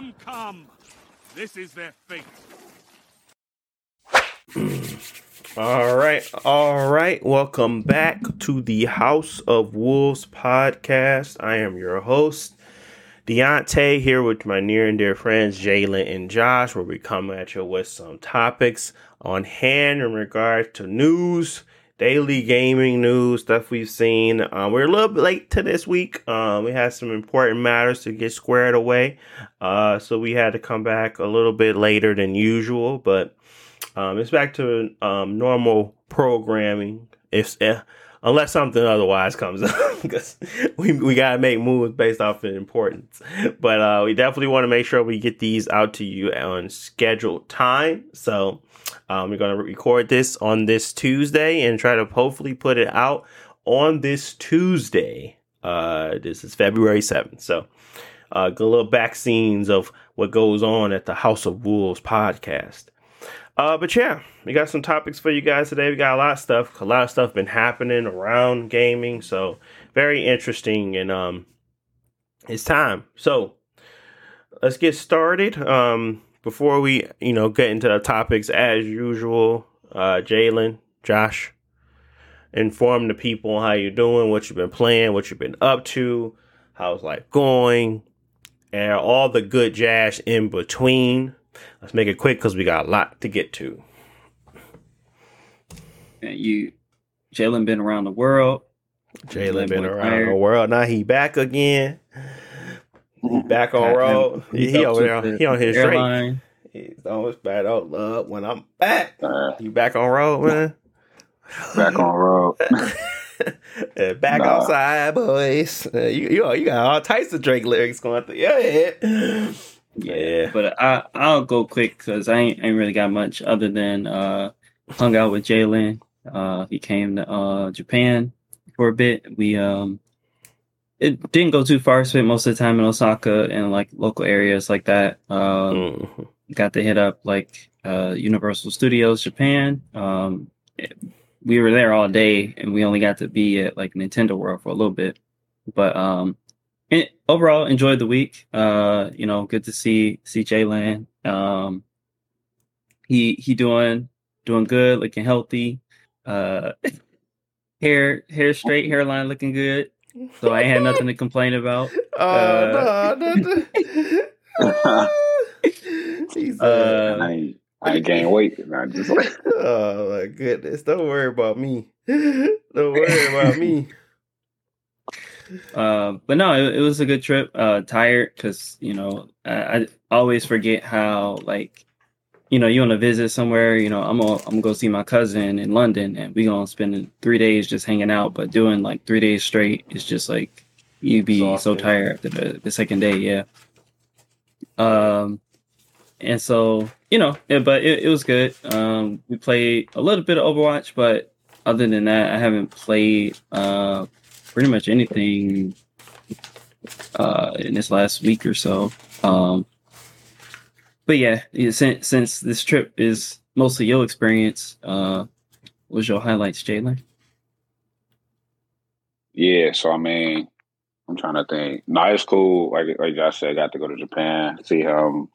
them come. This is their fate. All right, all right. Welcome back to the House of Wolves podcast. I am your host, Deontay, here with my near and dear friends Jalen and Josh, where we come at you with some topics on hand in regard to news, daily gaming news, stuff we've seen. Uh, we're a little bit late to this week. Uh, we had some important matters to get squared away, uh, so we had to come back a little bit later than usual, but um, it's back to um, normal programming. If uh, unless something otherwise comes up, because we we gotta make moves based off of importance. But uh, we definitely want to make sure we get these out to you on scheduled time. So um, we're gonna record this on this Tuesday and try to hopefully put it out on this Tuesday. Uh, this is February seventh. So. Uh, little back scenes of what goes on at the House of Wolves podcast. Uh, but yeah, we got some topics for you guys today. We got a lot of stuff. A lot of stuff been happening around gaming, so very interesting. And um, it's time. So let's get started. Um, before we, you know, get into the topics as usual, uh, Jalen, Josh, inform the people how you're doing, what you've been playing, what you've been up to, how's life going, and all the good jazz in between. Let's make it quick because we got a lot to get to. And you, Jalen, been around the world. Jalen been around the world. Now he back again. He back on road. He, he over there. He on his straight. He's always bad out love when I'm back. Uh, you back on road, man. Back on road. back nah. outside, boys. Uh, you, you you got all types of Drake lyrics going through your head. Yeah, but I I'll go quick because I ain't, ain't really got much other than uh hung out with Jalen. Uh, he came to uh Japan for a bit. We um it didn't go too far. Spent most of the time in Osaka and like local areas like that. Um, mm. got to hit up like uh Universal Studios Japan. Um, it, we were there all day and we only got to be at like Nintendo World for a little bit, but um overall enjoyed the week. Uh, you know, good to see see Jalen. Um, he he doing doing good, looking healthy. Uh, hair hair straight, hairline looking good. So I had nothing to complain about. Oh uh, no, no, no. uh, I ain't, I ain't gained weight. Not just like. oh my goodness! Don't worry about me. Don't worry about me. Uh, but no, it, it, was a good trip. Uh, tired because you know I, I, always forget how like you know you want to visit somewhere. You know I'm gonna I'm gonna go see my cousin in London, and we gonna spend three days just hanging out. But doing like three days straight is just like you'd be so tired after the, the second day. Yeah. Um, and so you know, yeah, but it, it was good. Um, we played a little bit of Overwatch, but other than that, I haven't played uh pretty much anything uh, in this last week or so. Um, but yeah, since since this trip is mostly your experience, uh, what was your highlights, Jalen? Yeah, so I mean, I'm trying to think. No, it's cool. Like like Josh said, I got to go to Japan, see him,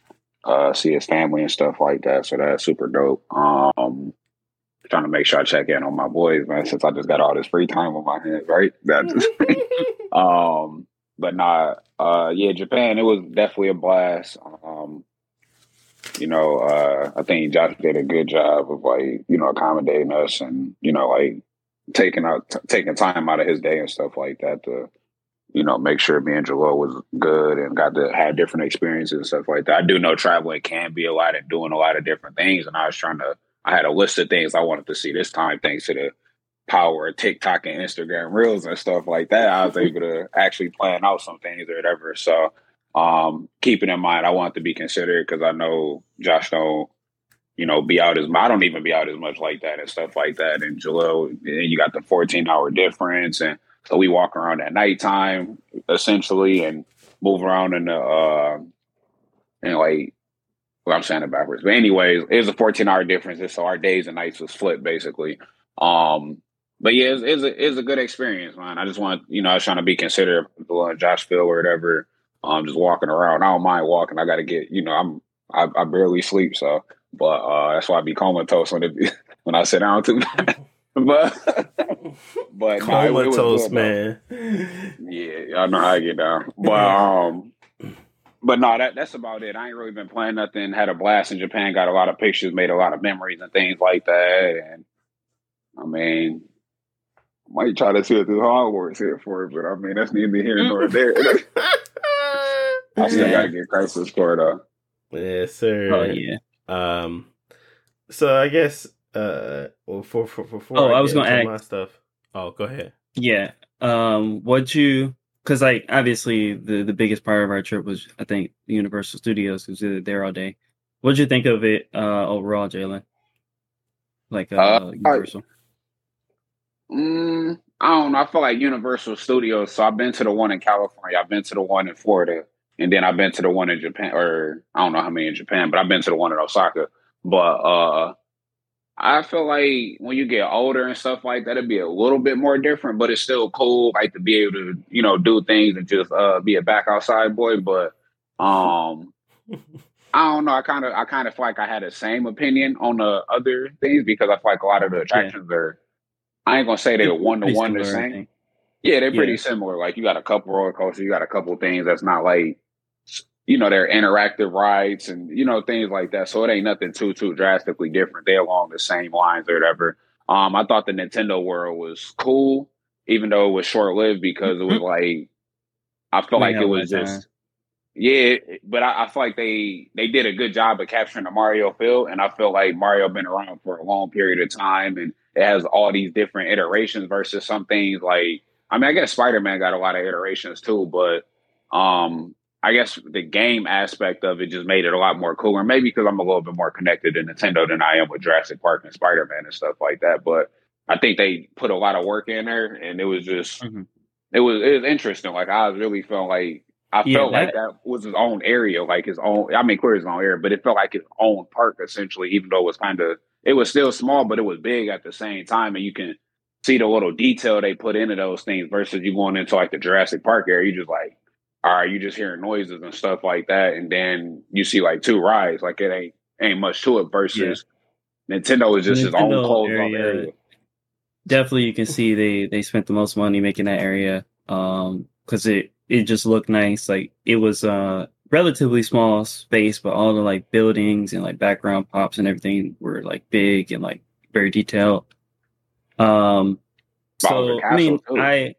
uh, see his family and stuff like that. So that's super dope. Um, trying to make sure I check in on my boys, man, since I just got all this free time on my hands, right? That just um but not uh yeah, Japan, it was definitely a blast. Um you know, uh I think Josh did a good job of like, you know, accommodating us and, you know, like taking out t- taking time out of his day and stuff like that to you know, make sure me and Jalil was good and got to have different experiences and stuff like that. I do know traveling can be a lot and doing a lot of different things, and I was trying to I had a list of things I wanted to see this time, thanks to the power of TikTok and Instagram reels and stuff like that. I was able to actually plan out some things or whatever. So, um, keeping in mind, I want to be considered because I know Josh don't, you know, be out as I don't even be out as much like that and stuff like that. And Jalil, and you got the 14 hour difference. And so we walk around at nighttime essentially and move around in the, uh, and like well, I'm saying it backwards. But anyways, it was a 14 hour difference. So our days and nights was flipped basically. Um, but yeah, it's, it's, a, it's a good experience, man. I just want, you know, I was trying to be considerate Josh Phil or whatever. Um, just walking around. I don't mind walking. I got to get, you know, I'm I, I barely sleep, so but uh, that's why I be comatose when it when I sit down too. but but no, Comatose, good, though. man. Yeah, I know how I get down. But um but no, that that's about it. I ain't really been playing nothing. Had a blast in Japan, got a lot of pictures, made a lot of memories and things like that. And I mean might try to see through Hogwarts here for it, but I mean that's neither here nor there. I still Yeah. gotta get Crisis Core though. yes, sir. Oh yeah. Um, so I guess uh, well, for for for, for Oh, I was get gonna into ask- my stuff. Oh, go ahead. Yeah. Um, what you because like obviously the the biggest part of our trip was I think Universal Studios because we were there all day. What'd you think of it uh overall, Jalen? Like uh, Uh, Universal. Mm, I don't know. I feel like Universal Studios. So I've been to the one in California. I've been to the one in Florida, and then I've been to the one in Japan. Or I don't know how many in Japan, but I've been to the one in Osaka. But uh I feel like when you get older and stuff like that, it'd be a little bit more different. But it's still cool, like to be able to, you know, do things and just uh be a back outside boy. But um I don't know. I kind of, I kind of feel like I had the same opinion on the other things because I feel like a lot of the attractions are. I ain't gonna say they're one to one the same. Yeah, they're pretty Yeah. similar. Like you got a couple roller coasters, you got a couple things that's not like, you know, they're interactive rides and you know things like that. So it ain't nothing too too drastically different. They're along the same lines or whatever. Um, I thought the Nintendo World was cool, even though it was short lived because it was like, I felt like it was of time. just. Yeah, but I, I feel like they they did a good job of capturing the Mario feel, and I feel like Mario been around for a long period of time, and it has all these different iterations versus some things like I mean, I guess Spider Man got a lot of iterations too, but um, I guess the game aspect of it just made it a lot more cooler. Maybe because I'm a little bit more connected to Nintendo than I am with Jurassic Park and Spider Man and stuff like that. But I think they put a lot of work in there, and it was just Mhm. it was it was interesting. Like I really felt like I Yeah, felt like that- that was his own area, like his own. I mean, clear his own area, but it felt like his own park essentially. Even though it was kind of it was still small, but it was big at the same time, and you can see the little detail they put into those things versus you going into like the Jurassic Park area. You just like, all right, you just hearing noises and stuff like that, and then you see like two rides. Like it ain't ain't much to it versus Nintendo is just his own Nintendo closed area- area. definitely you can see they they spent the most money making that area um because it it just looked nice like it was uh relatively small space but all the like buildings and like background pops and everything were like big and like very detailed um Bowser so i mean too. i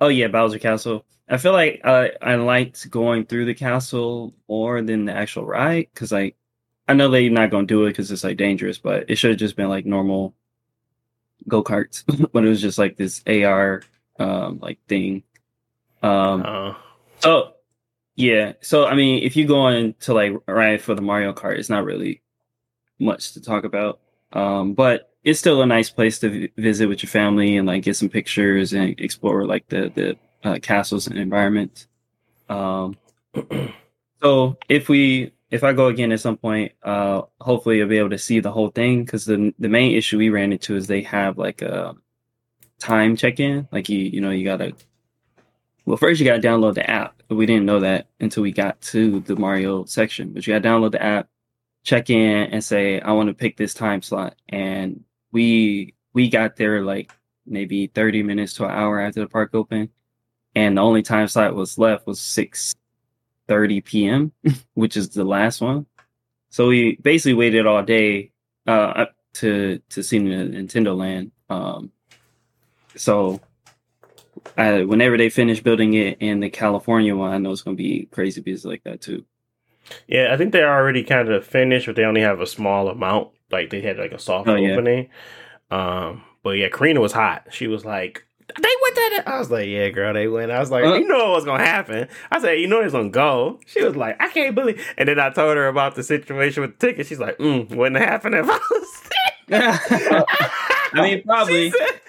oh yeah bowser castle i feel like i i liked going through the castle more than the actual ride because like i know they're not gonna do it because it's like dangerous but it should have just been like normal go karts, but it was just like this AR um like thing. Um Uh, so yeah, so I mean if you go in to like ride for the Mario Kart, it's not really much to talk about. Um but it's still a nice place to vi- visit with your family and like get some pictures and explore like the the uh, castles and environments. Um so if we if I go again at some point, uh, hopefully you'll be able to see the whole thing because the the main issue we ran into is they have like a time check in. Like you you know you gotta well first you gotta download the app, we didn't know that until we got to the Mario section. But you gotta download the app, check in, and say I want to pick this time slot. And we we got there like maybe thirty minutes to an hour after the park opened, and the only time slot was left was six 30 p.m., which is the last one. So we basically waited all day uh, to to see the Nintendo Land. Um, so uh, whenever they finish building it in the California one, I know it's going to be crazy busy like that too. yeah, I think they're already kind of finished, but they only have a small amount. Like they had like a soft Oh, yeah. opening. Um, but yeah, Karina was hot. She was like, "They went to the." I was like, "Yeah, girl, they went." I was like, Uh. "You know what was gonna happen?" I said, "You know it's gonna go." She was like, "I can't believe." And then I told her about the situation with the ticket. She's like, "Mm, wouldn't happen if I was." I mean, probably. She said,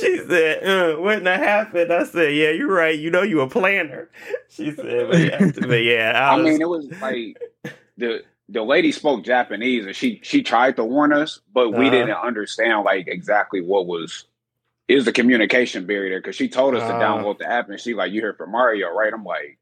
she said uh, wouldn't have happened. I said, yeah, you're right. You know you a planner. She said, but yeah, but yeah I, I mean, it was like the the lady spoke Japanese and she she tried to warn us, but we Uh-huh. didn't understand like exactly what was is the communication barrier because she told us to Uh. download the app and she like you hear from Mario, right? I'm like,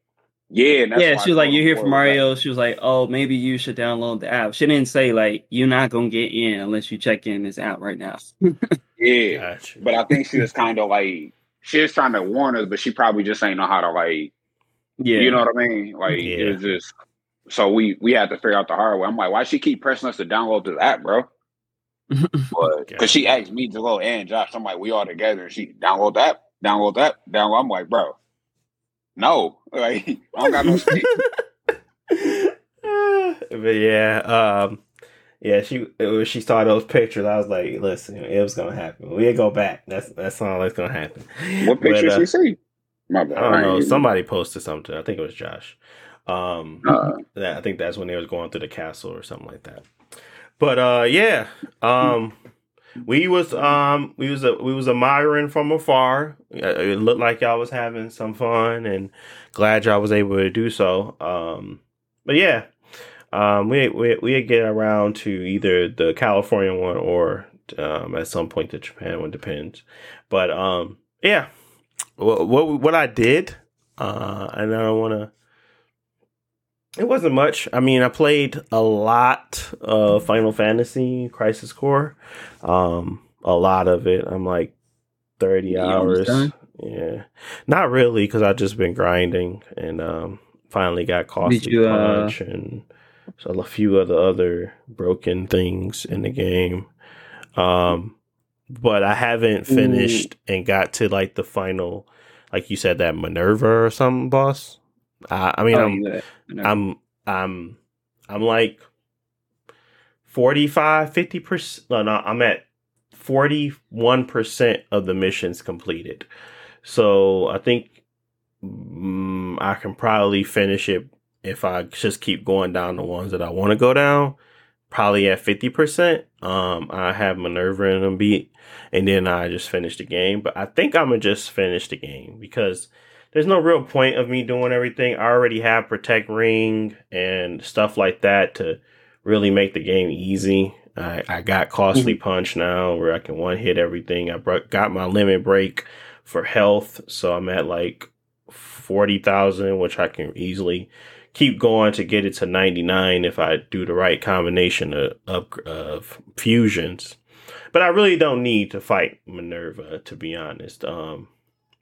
Yeah, and that's yeah, she was like, "You're him here before, from it was like- Mario." She was like, "Oh, maybe you should download the app." She didn't say like, "You're not gonna get in unless you check in this app right now." Yeah, Gotcha. but I think she was kind of like she was trying to warn us, but she probably just ain't know how to like Yeah, You know what I mean? Like Yeah. it was just so we we had to figure out the hard way. I'm like, why she keep pressing us to download this app, bro? But because she asked me to go and Josh, I'm like, we all together, and she download that, download that, download. I'm like, bro, no, like I don't got no space. but yeah, um, yeah, she when she saw those pictures, I was like, listen, it was gonna happen. We go back. That's that's all that's gonna happen. What picture But, uh, she see? My bad. I don't know. Somebody posted something. I think it was Josh. Um, Uh, that I think that's when they was going through the castle or something like that. But uh, yeah, um, we was um we was a, we was admiring from afar. Uh, It looked like y'all was having some fun, and glad y'all was able to do so. Um, but yeah, um, we we we get around to either the California one or um at some point the Japan one depends. But um, yeah, what what what I did, uh, and I don't want to. It wasn't much. I mean, I played a lot of Final Fantasy Crisis Core. Um, a lot of it. I'm like 30 You hours. Yeah. Not really cuz I've just been grinding and um finally got Costly you, uh, Punch and so a few of the other broken things in the game. Um but I haven't finished and got to like the final like you said that Minerva or something boss. I, I mean, Oh, I'm no. I'm I'm I'm like 45 50% no no I'm at 41% of the missions completed. So I think mm, I can probably finish it if I just keep going down the ones that I want to go down. Probably at 50%. Um I have Minerva in them beat and then I just finish the game, but I think I'm going to just finish the game because there's no real point of me doing everything. I already have Protect Ring and stuff like that to really make the game easy. I, I got Costly Punch now where I can one hit everything. I bro- got my limit break for health, so I'm at like 40,000, which I can easily keep going to get it to 99 if I do the right combination of, of, of fusions. But I really don't need to fight Minerva, to be honest. Um,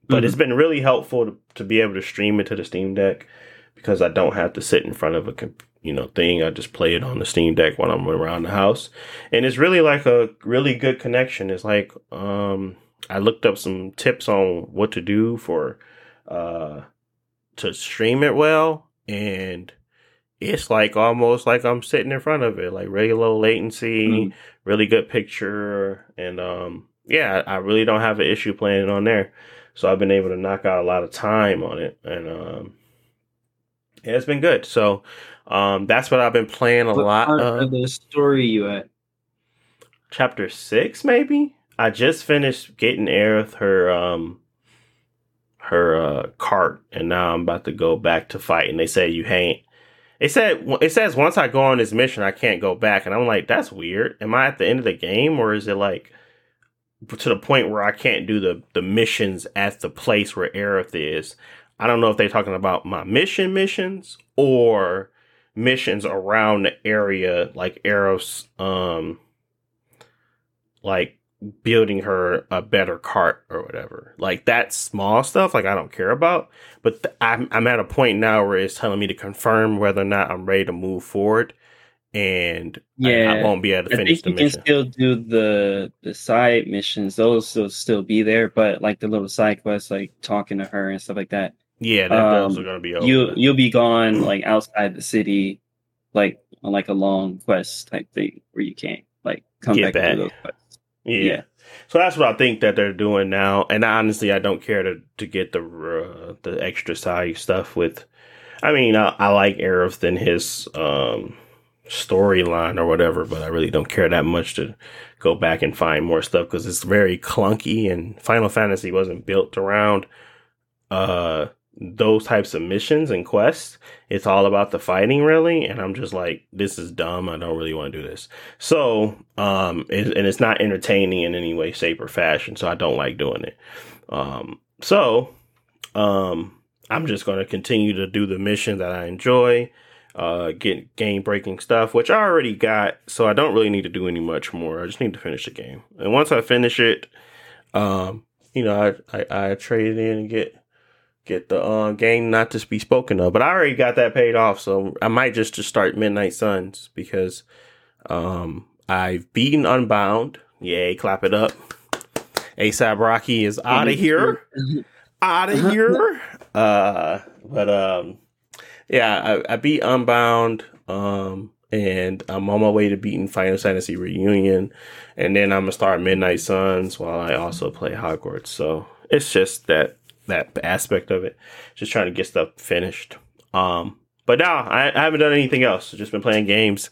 but it's been really helpful to, to be able to stream it to the Steam Deck because I don't have to sit in front of a you know thing. I just play it on the Steam Deck when I'm around the house, and it's really like a really good connection. It's like um, I looked up some tips on what to do for uh, to stream it well, and it's like almost like I'm sitting in front of it, like really low latency, Mm. really good picture, and um, yeah, I really don't have an issue playing it on there. So I've been able to knock out a lot of time on it, and um, yeah, it's been good. So um, that's what I've been playing a What lot part of. of the story you at? Chapter six, maybe. I just finished getting Aerith her um her uh cart, and now I'm about to go back to fight. And they say you ain't. It said it says once I go on this mission, I can't go back, and I'm like, that's weird. Am I at the end of the game, or is it like to the point where I can't do the the missions at the place where Aerith is? I don't know if they're talking about my mission missions or missions around the area, like Aerith's um like building her a better cart or whatever. Like that small stuff, like I don't care about. But th- I'm I'm at a point now where it's telling me to confirm whether or not I'm ready to move forward, and I- I, won't be able to I finish the you can mission. still do the the side missions; those will still be there. But like the little side quests, like talking to her and stuff like that, yeah, that, um, those are gonna be over. you you'll be gone like outside the city, like on like a long quest type thing where you can't like come Get back. those quests. yeah. yeah. So that's what I think that they're doing now, and honestly, I don't care to to get the uh, the extra side stuff with. I mean, I, I like Aerith and his um, storyline or whatever, but I really don't care that much to go back and find more stuff because it's very clunky, and Final Fantasy wasn't built around uh those types of missions and quests. It's all about the fighting, really, and I'm just like, this is dumb. I don't really want to do this. So, um, it, and it's not entertaining in any way, shape, or fashion. So I don't like doing it. Um, so, um, I'm just going to continue to do the mission that I enjoy, uh, get game breaking stuff, which I already got. So I don't really need to do any much more. I just need to finish the game. And once I finish it, um, you know, I, I, I trade it in and get get the uh, game not to be spoken of. But I already got that paid off, so I might just just start Midnight Suns because um, I've beaten Unbound. Yay, clap it up. ASAP Rocky is out of here. out of here. Uh, but um, yeah, I, I beat Unbound. Um, and I'm on my way to beating Final Fantasy Reunion, and then I'm gonna start Midnight Suns while I also play Hogwarts. So it's just that that aspect of it, just trying to get stuff finished. Um, but now I, I haven't done anything else. Just been playing games,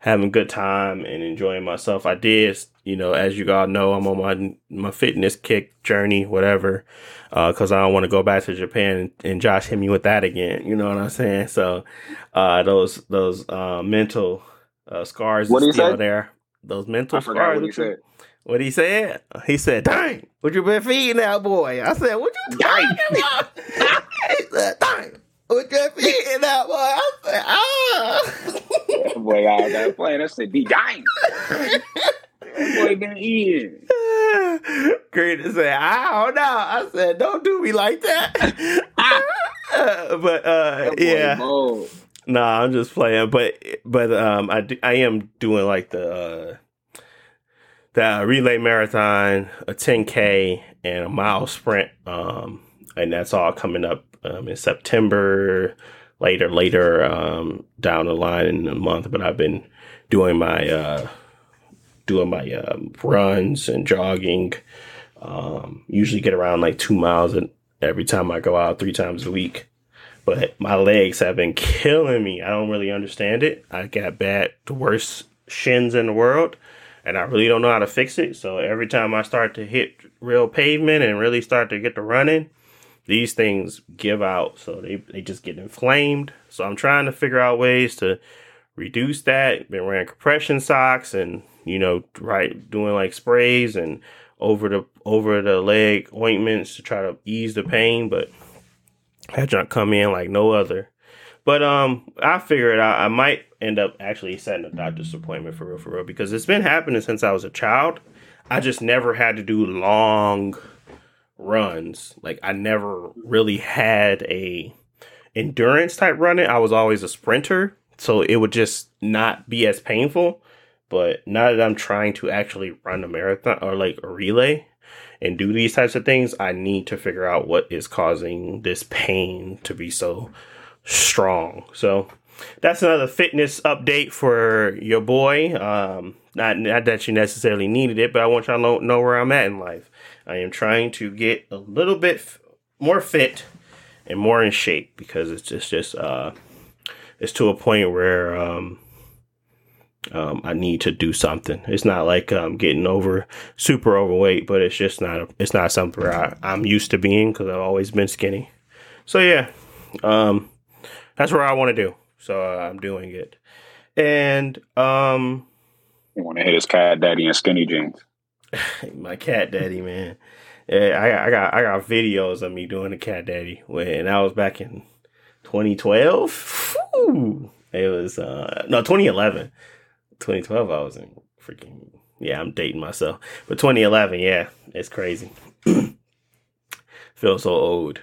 having a good time, and enjoying myself. I did, you know, as you all know, I'm on my my fitness kick journey, whatever, because uh, I don't want to go back to Japan and, and, Josh hit me with that again. You know what I'm saying? So uh, those those uh, mental uh, scars what are still say? there. Those mental I scars. what he said. What he said? He said, "Dang, what you been feeding that boy?" I said, "What you talking about?" he said, "Dang, what you been feeding that boy?" I said, "Ah." Boy out there playing. I said, "Be dying." Boy been eating. Great to say, I don't know. I said, "Don't do me like that." Uh, but uh, yeah, bold. no, I'm just playing. But but um, I do, I am doing like the uh, the relay marathon, a 10k, and a mile sprint. Um, and that's all coming up um, in September. Later, later um, down the line in the month. But I've been doing my uh, doing my um, runs and jogging. Um, usually get around like two miles every time I go out three times a week. But my legs have been killing me. I don't really understand it. I got bad, the worst shins in the world, and I really don't know how to fix it. So every time I start to hit real pavement and really start to get to running, these things give out. So they, they just get inflamed. So I'm trying to figure out ways to reduce that. Been wearing compression socks and, you know, right doing like sprays and over the over the leg ointments to try to ease the pain, but that junk come in like no other. But um, I figure it out. I might end up actually setting a doctor's appointment for real, for real, because it's been happening since I was a child. I just never had to do long runs. Like I never really had a endurance type running. I was always a sprinter, so it would just not be as painful. But now that I'm trying to actually run a marathon or like a relay and do these types of things, I need to figure out what is causing this pain to be so strong. So that's another fitness update for your boy. Um, not, not that you necessarily needed it, but I want y'all to know, where I'm at in life. I am trying to get a little bit f- more fit and more in shape because it's just just uh, it's to a point where um, um, I need to do something. It's not like I'm um, getting over super overweight, but it's just not it's not something where I, I'm used to being because I've always been skinny. So yeah, um, that's what I want to do. So uh, I'm doing it, and um, You want to hit his cat daddy in skinny jeans. my cat daddy, man. Yeah, I got, I got I got videos of me doing the cat daddy when I was back in 2012. Whew. It was uh no 2011. 2012 I was in freaking yeah, I'm dating myself. But 2011, yeah, it's crazy. Feel so old.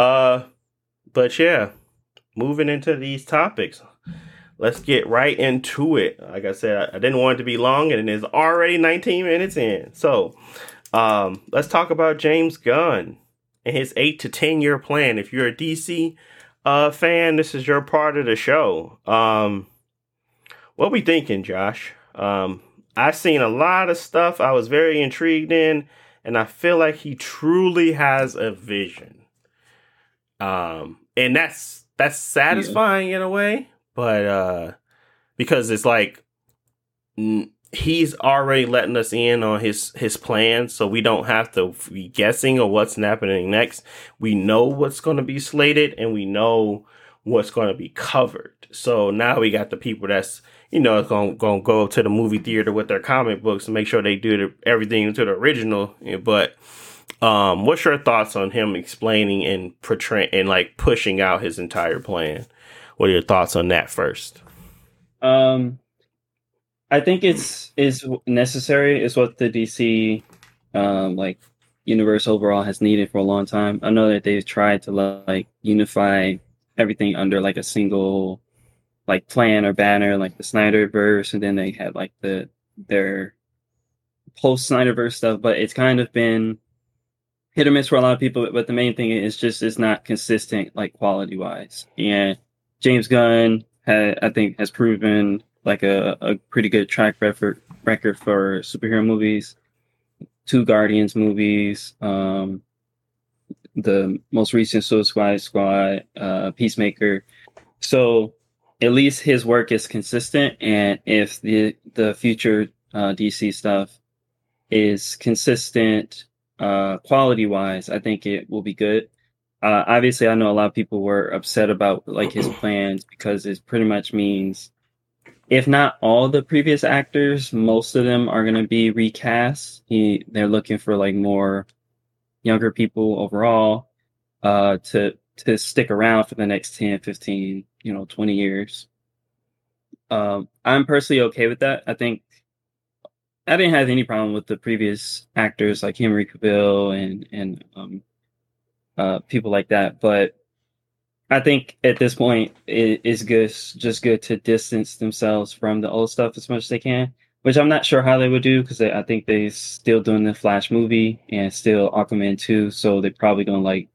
Uh but yeah, moving into these topics. Let's get right into it. Like I said, I, didn't want it to be long and it is already 19 minutes in. So, um, let's talk about James Gunn and his eight to 10 year plan. If you're a DC uh, fan, this is your part of the show. Um, what we thinking, Josh? Um, I've seen a lot of stuff I was very intrigued in, and I feel like he truly has a vision. Um, and that's that's satisfying in a way, but uh, because it's like mm, he's already letting us in on his his plans, so we don't have to be guessing on what's happening next. We know what's going to be slated, and we know what's going to be covered. So now we got the people that's you know going to go to the movie theater with their comic books and make sure they do the, everything to the original. But Um, what's your thoughts on him explaining and portraying and like pushing out his entire plan? What are your thoughts on that first? Um, I think it's is necessary. Is what the DC, um, like universe overall has needed for a long time. I know that they've tried to like unify everything under like a single like plan or banner, like the Snyderverse, and then they had like the their post Snyderverse stuff. But it's kind of been hit or miss for a lot of people. But the main thing is just it's not consistent, like quality wise. And James Gunn, had, I think, has proven like a, a pretty good track record record for superhero movies. Two Guardians movies, um, the most recent Suicide Squad, uh, Peacemaker. So at least his work is consistent, and if the the future uh, DC stuff is consistent uh, quality wise, I think it will be good. Uh, obviously, I know a lot of people were upset about like his plans because it pretty much means, if not all the previous actors, most of them are going to be recast. He they're looking for like more younger people overall uh, to to stick around for the next 10, 15, you know, 20 years. Um, I'm personally okay with that. I think I didn't have any problem with the previous actors like Henry Cavill and and um, uh, people like that, but I think at this point it is good, just good to distance themselves from the old stuff as much as they can. Which I'm not sure how they would do because I think they're still doing the Flash movie and still Aquaman 2, so they're probably gonna like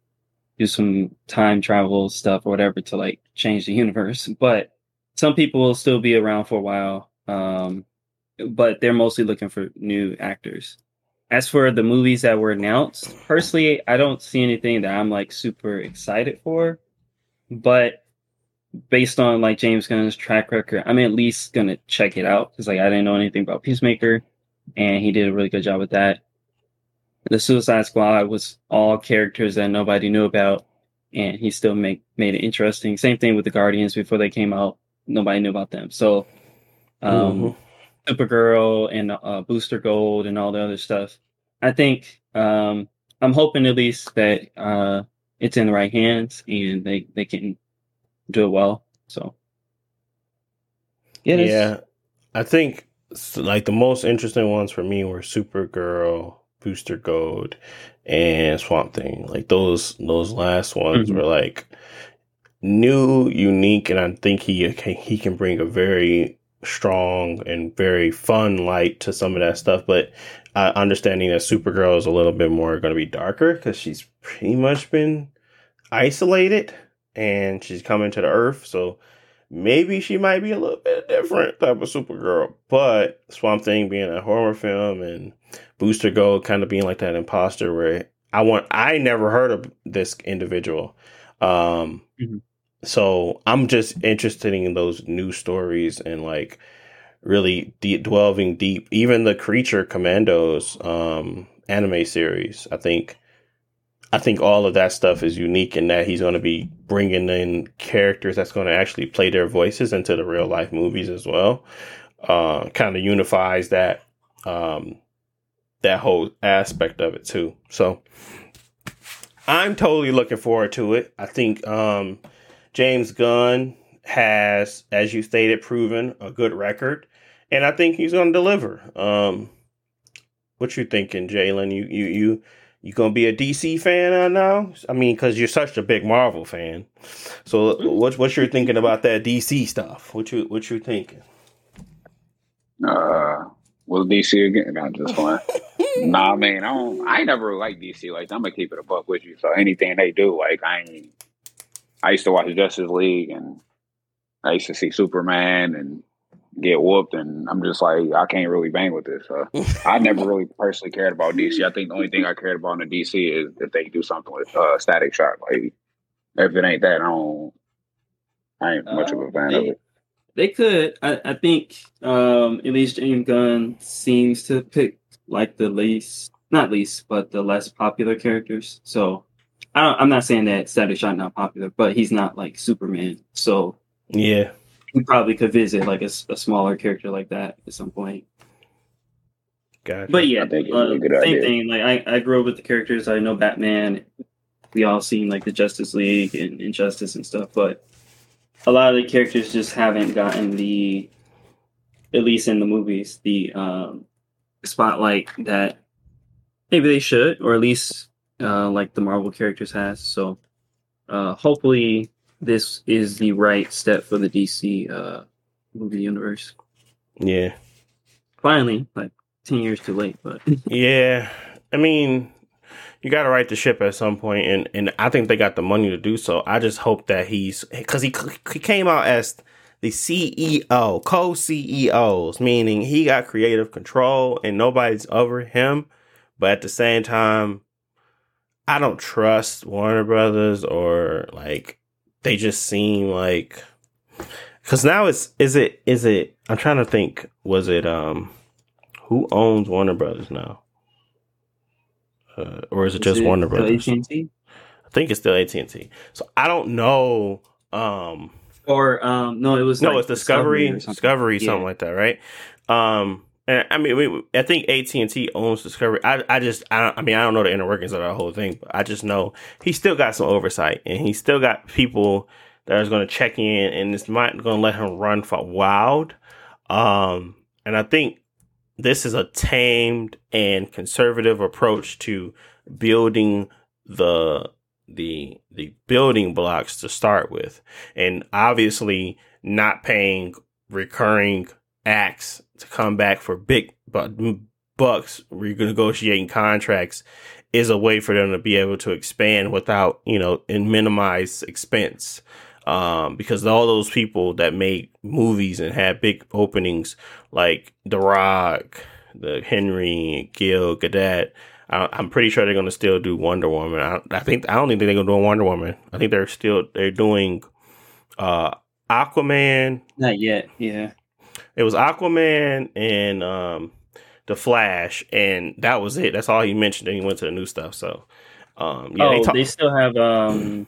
do some time travel stuff or whatever to like change the universe. But some people will still be around for a while. Um, but they're mostly looking for new actors. As for the movies that were announced, personally, I don't see anything that I'm like super excited for. But based on like James Gunn's track record, I'm at least gonna check it out because like I didn't know anything about Peacemaker, and he did a really good job with that. The Suicide Squad was all characters that nobody knew about, and he still make made it interesting. Same thing with the Guardians before they came out, nobody knew about them. So, um, mm-hmm. Supergirl and uh, Booster Gold and all the other stuff. I think um, I'm hoping at least that uh, it's in the right hands and they they can do it well. So, yeah, yeah. I think like the most interesting ones for me were Supergirl, Booster Gold, and Swamp Thing. Like those those last ones mm-hmm. were like new, unique, and I think he he can bring a very strong and very fun light to some of that stuff. But uh, understanding that Supergirl is a little bit more going to be darker because she's pretty much been isolated and she's coming to the Earth, so maybe she might be a little bit different type of Supergirl. But Swamp Thing being a horror film and Booster Gold kind of being like that imposter where I want I never heard of this individual. Um mm-hmm. So I'm just interested in those new stories and like really deep delving deep. Even the Creature Commandos um anime series, I think I think all of that stuff is unique in that he's going to be bringing in characters that's going to actually play their voices into the real life movies as well. Uh, kind of unifies that um, that whole aspect of it too. So I'm totally looking forward to it. I think um, James Gunn has, as you stated, proven a good record, and I think he's going to deliver. Um, what you thinking, Jalen? You you you you gonna be a DC fan now? I mean, because you're such a big Marvel fan. So, what's what you're thinking about that DC stuff? What you what you thinking? Uh, well, DC again. Not just one. nah, man, I don't. I never like DC. Like, I'm gonna keep it a buck with you. So anything they do, like, I ain't. I used to watch Justice League, and I used to see Superman and get whooped, and I'm just like, I can't really bang with this. So I never really personally cared about DC. I think the only thing I cared about in the DC is if they do something with uh, Static Shock. Like, if it ain't that, I don't. I ain't much uh, of a fan they, of it. They could. I, I think um, at least James Gunn seems to pick like the least, not least, but the less popular characters. So I am not saying that Static Shock not popular, but he's not like Superman. So yeah, we probably could visit like a, a smaller character like that at some point. Gotcha. But yeah, I uh, same idea. thing. Like I, I grew up with the characters. I know Batman. We all seen like the Justice League and Injustice and stuff, but a lot of the characters just haven't gotten the, at least in the movies, the um, spotlight that maybe they should, or at least uh, like the Marvel characters has. So uh, hopefully, this is the right step for the DC uh, movie universe. yeah. Finally, like ten years too late, but Yeah, I mean, you got to right the ship at some point, and and I think they got the money to do so. I just hope that he's because he he came out as the CEO, co CEOs, meaning he got creative control and nobody's over him. But at the same time, I don't trust Warner Brothers or like they just seem like because now it's is it is it I'm trying to think was it um who owns Warner Brothers now uh, or is it just Warner Brothers? AT&T? I think it's still AT and T. So I don't know. Um, Or um, no, it was no, like it's Discovery, or something. Discovery, something like that, right? Um, and I mean, we, I think AT and T owns Discovery. I, I just, I, I mean, I don't know the inner workings of that whole thing, but I just know he still got some oversight, and he still got people that is going to check in, and it's not going to let him run for wild. Um, and I think this is a tamed and conservative approach to building the the the building blocks to start with and obviously not paying recurring acts to come back for big bu- bucks renegotiating contracts is a way for them to be able to expand without you know and minimize expense um, because all those people that made movies and had big openings like The Rock, the Henry, Gil, Gadot. I, I'm pretty sure they're going to still do Wonder Woman. I, I think I don't think they're going to do Wonder Woman. I think they're still they're doing uh, Aquaman. Not yet. Yeah. It was Aquaman and um, the Flash, and that was it. That's all he mentioned. Then he went to the new stuff. So um, yeah, oh, they they, still have um,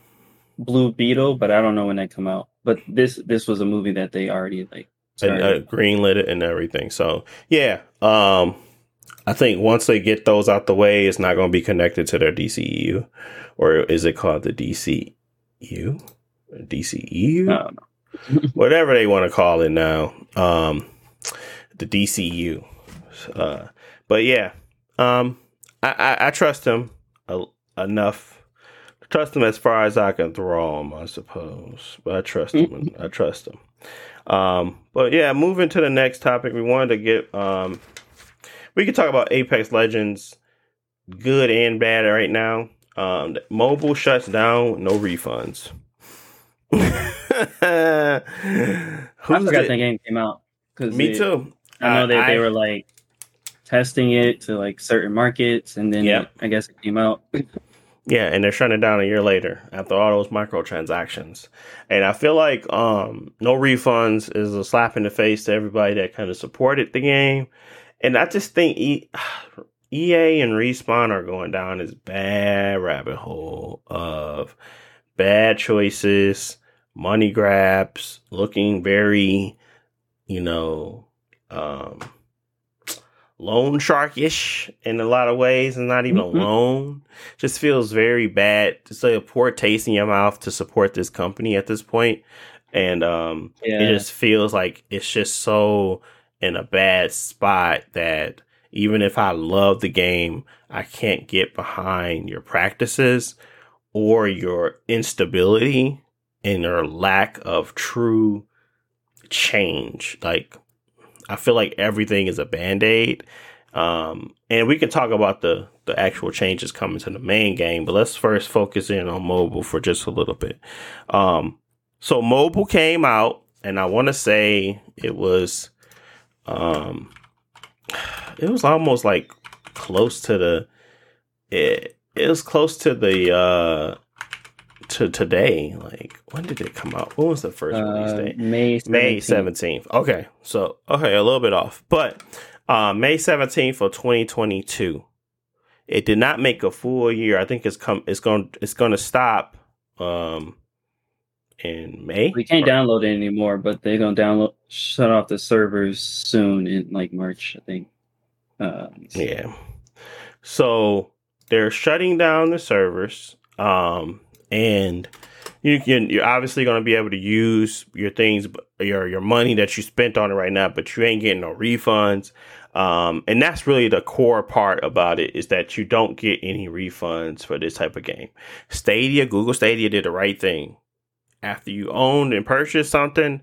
Blue Beetle, but I don't know when that come out. But this this was a movie that they already like. and uh, greenlit it and everything. So yeah, um, I think once they get those out the way, it's not going to be connected to their DCEU, or is it called the DCU? DCEU, I don't know. whatever they want to call it now. Um, the DCU. Uh, but yeah, um, I, I, I trust him a, enough. Trust him as far as I can throw him, I suppose. But I trust him. I trust him. Um, but yeah, moving to the next topic, we wanted to get um, we could talk about Apex Legends, good and bad right now. Um, mobile shuts down, no refunds. I forgot it? that game came out. Cause Me it- too. I know Uh, that they I- were like testing it to like certain markets, and then it- I guess it came out. Yeah, and they're shutting it down a year later after all those microtransactions. And I feel like um, no refunds is a slap in the face to everybody that kind of supported the game. And I just think e- EA and Respawn are going down this bad rabbit hole of bad choices, money grabs, looking very, you know, um, loan sharkish in a lot of ways, and not even Mhm. a loan. Just feels very bad. It's like a poor taste in your mouth to support this company at this point, and um, Yeah. it just feels like it's just so in a bad spot that even if I love the game, I can't get behind your practices or your instability and your lack of true change. Like I feel like everything is a band-aid. Um, and we can talk about the the actual changes coming to the main game, but let's first focus in on mobile for just a little bit. Um, so mobile came out, and I want to say it was, um, it was almost like close to the, it, it was close to the uh to today. Like when did it come out? When was the first release Uh, date? May 17th. May 17th. Okay. So, okay, a little bit off. But uh, May 17th of 2022. It did not make a full year. I think it's come it's going it's going to stop um in May. We can't download it anymore, but they're gonna download shut off the servers soon in like March, I think. Uh, Yeah. So they're shutting down the servers, um, and you can you're obviously going to be able to use your things, your your money that you spent on it right now, but you ain't getting no refunds. Um, and that's really the core part about it is that you don't get any refunds for this type of game. Stadia, Google Stadia did the right thing. After you owned and purchased something,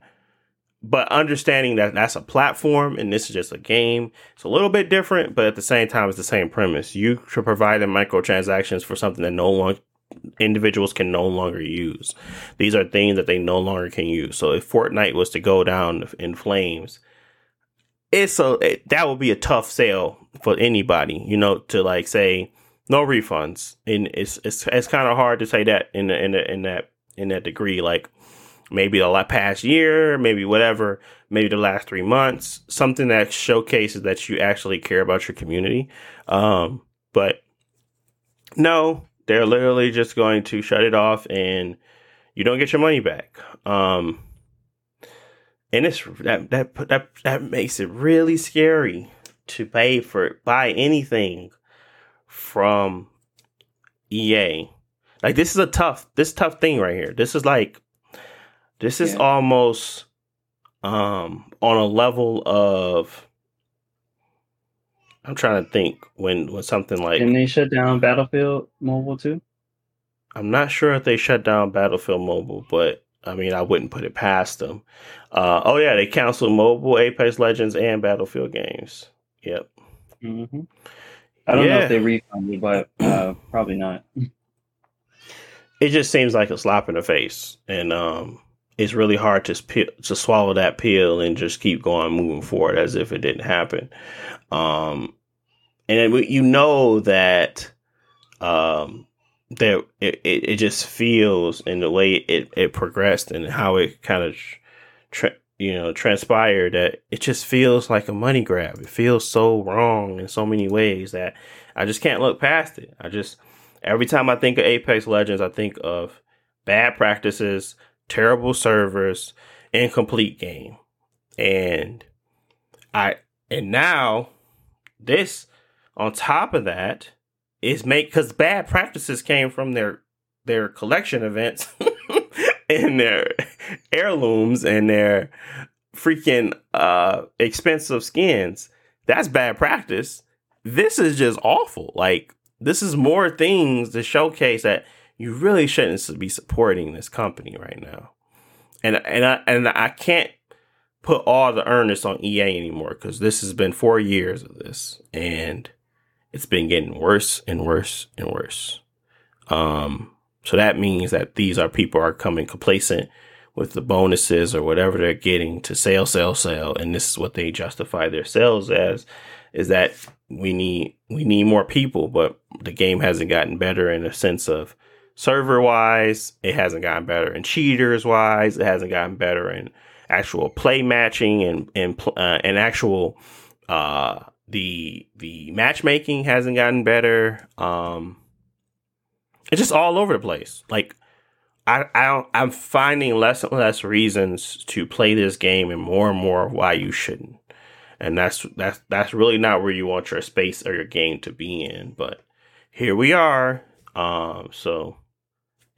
but understanding that that's a platform and this is just a game, it's a little bit different, but at the same time, it's the same premise. You should provide microtransactions for something that no one individuals can no longer use. These are things that they no longer can use. So if Fortnite was to go down in flames, it's a it, that would be a tough sale for anybody, you know, to like say no refunds. And it's it's it's kind of hard to say that in the, in the, in that in that degree like maybe the last past year, maybe whatever, maybe the last three months, something that showcases that you actually care about your community. Um, but no, they're literally just going to shut it off and you don't get your money back. Um, and it's that that that that makes it really scary to pay for buy anything from EA. Like this is a tough this tough thing right here. This is like this is Yeah. almost um on a level of I'm trying to think when when something like and they shut down Battlefield Mobile too. I'm not sure if they shut down Battlefield Mobile, but I mean, I wouldn't put it past them. Uh, oh yeah, they canceled mobile Apex Legends and Battlefield games. Yep. hmm I don't know if they refunded, but uh, probably not. It just seems like a slap in the face, and um, it's really hard to to swallow that pill and just keep going, moving forward as if it didn't happen. Um, and you know that um, that it, it, it just feels in the way it, it progressed and how it kind of tra- you know transpired that it just feels like a money grab. It feels so wrong in so many ways that I just can't look past it. I just every time I think of Apex Legends, I think of bad practices, terrible servers, incomplete game, and I and now this on top of that is make because bad practices came from their their collection events and their heirlooms and their freaking uh expensive skins. That's bad practice. This is just awful. Like this is more things to showcase that you really shouldn't be supporting this company right now and and i and i can't put all the earnest on ea anymore because this has been four years of this and it's been getting worse and worse and worse. Um, so that means that these are people are coming complacent with the bonuses or whatever they're getting to sell, sell, sell, and this is what they justify their sales as is that we need we need more people, but the game hasn't gotten better in a sense of server wise, it hasn't gotten better And cheaters wise, it hasn't gotten better And actual play matching and and uh, and actual uh the the matchmaking hasn't gotten better. Um, it's just all over the place. Like I, I don't, I'm finding less and less reasons to play this game, and more and more why you shouldn't. And that's that's that's really not where you want your space or your game to be in. But here we are. Um, so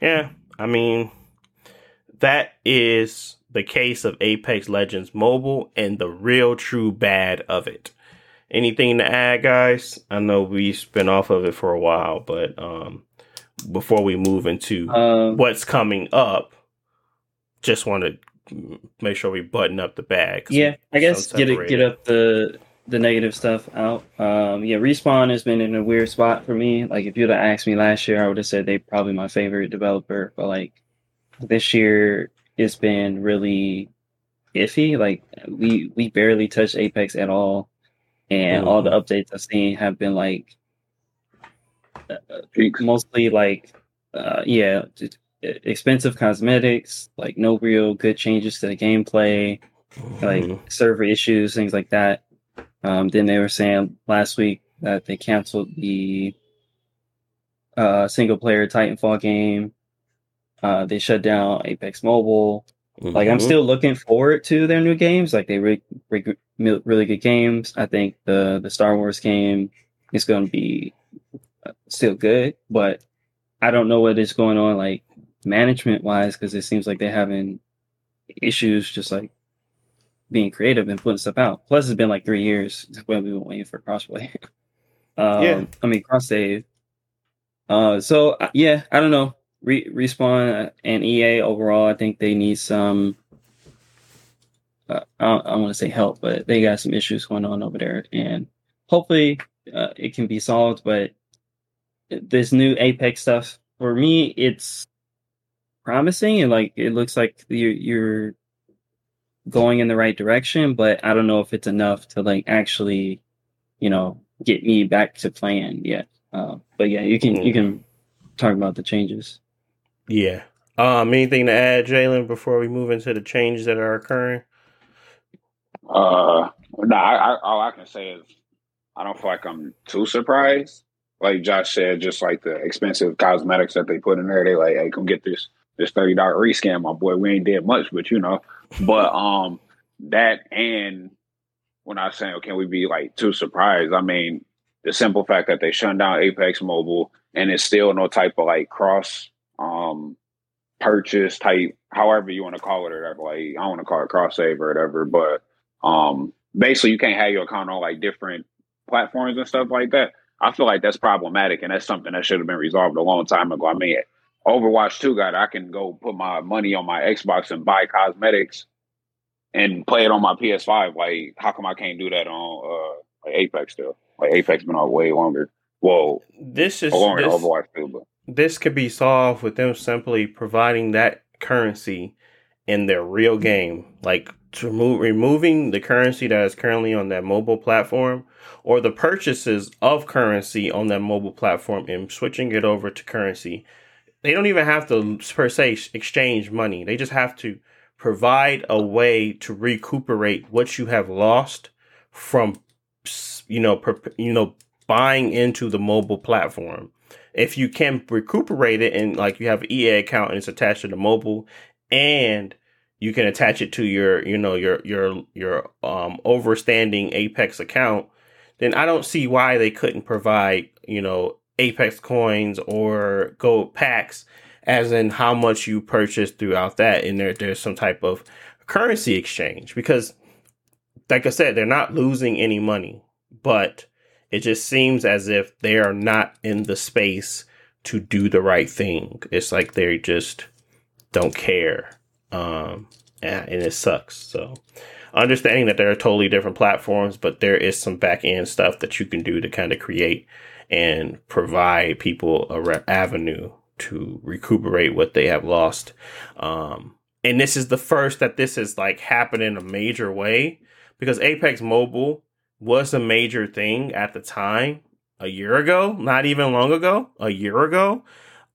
yeah, I mean that is the case of Apex Legends Mobile and the real true bad of it. Anything to add guys? I know we've been off of it for a while but um before we move into Um, what's coming up just want to make sure we button up the bag yeah, I guess get it, get up the the negative stuff out. Um, yeah, respawn has been in a weird spot for me. Like if you'd have asked me last year, I would have said they probably my favorite developer. But like this year, it's been really iffy. Like we we barely touched Apex at all, and all the updates I've seen have been like Peaks. mostly like uh yeah expensive cosmetics like no real good changes to the gameplay like Mhm. server issues things like that um then they were saying last week that they canceled the uh single player titanfall game uh they shut down apex mobile Like I'm Mhm. still looking forward to their new games. Like they re- re- really good games. I think the the Star Wars game is going to be uh, still good, but I don't know what is going on like management wise because it seems like they're having issues just like being creative and putting stuff out. Plus, it's been like three years when we've been waiting for crossplay. um, Yeah. I mean cross save. Uh, so uh, yeah, I don't know. Re- respawn and EA overall, I think they need some. Uh, I don't, I want to say help, but they got some issues going on over there, and hopefully uh, it can be solved. But this new Apex stuff for me, it's promising, and like it looks like you're, you're going in the right direction. But I don't know if it's enough to like actually, you know, get me back to playing yet. Uh, but yeah, you can you can talk about the changes. Yeah. Um, anything to add, Jalen, before we move into the changes that are occurring? Uh, no, I, I, all I can say is I don't feel like I'm too surprised. Like Josh said, just like the expensive cosmetics that they put in there, they like, hey, come get this this thirty dollar reskin, my boy. We ain't did much, but you know, but um, that and when I saying, can we be like too surprised? I mean, the simple fact that they shut down Apex Mobile and it's still no type of like cross um purchase type, however you want to call it or whatever. Like I want to call it cross save or whatever, but um basically you can't have your account on like different platforms and stuff like that. I feel like that's problematic and that's something that should have been resolved a long time ago. I mean, Overwatch 2 got I can go put my money on my Xbox and buy cosmetics and play it on my PS5. Like, how come I can't do that on uh like Apex still? Like Apex been out way longer. Well, This is longer than this, Overwatch 2, but this could be solved with them simply providing that currency in their real game, like to remove, removing the currency that is currently on that mobile platform, or the purchases of currency on that mobile platform and switching it over to currency. They don't even have to per se exchange money. They just have to provide a way to recuperate what you have lost from, you know, per, you know, buying into the mobile platform if you can recuperate it and like you have an EA account and it's attached to the mobile and you can attach it to your you know your your your um overstanding Apex account then I don't see why they couldn't provide you know Apex coins or gold packs as in how much you purchase throughout that and there there's some type of currency exchange because like I said they're not losing any money but it just seems as if they are not in the space to do the right thing. It's like they just don't care. Um, and, and it sucks. So, understanding that there are totally different platforms, but there is some back end stuff that you can do to kind of create and provide people a re- avenue to recuperate what they have lost. Um, and this is the first that this is like happened in a major way because Apex Mobile was a major thing at the time a year ago, not even long ago, a year ago.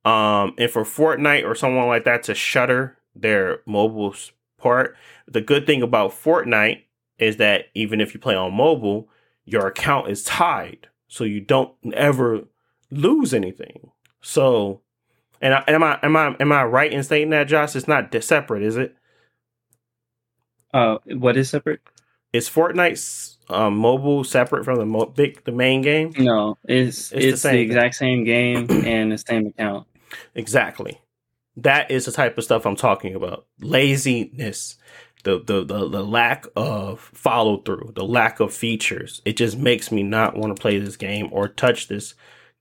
Um, and for Fortnite or someone like that to shutter their mobile part, the good thing about Fortnite is that even if you play on mobile, your account is tied, so you don't ever lose anything. So, and I, am I am I am I right in stating that, Josh? It's not separate, is it? Uh, what is separate? Is Fortnite's um, mobile separate from the mo- big the main game? No, it's It's the it's, the, same thing. exact same game and the same account. Exactly. That is the type of stuff I'm talking about. Laziness, the the the, the lack of follow through, the lack of features. It just makes me not want to play this game or touch this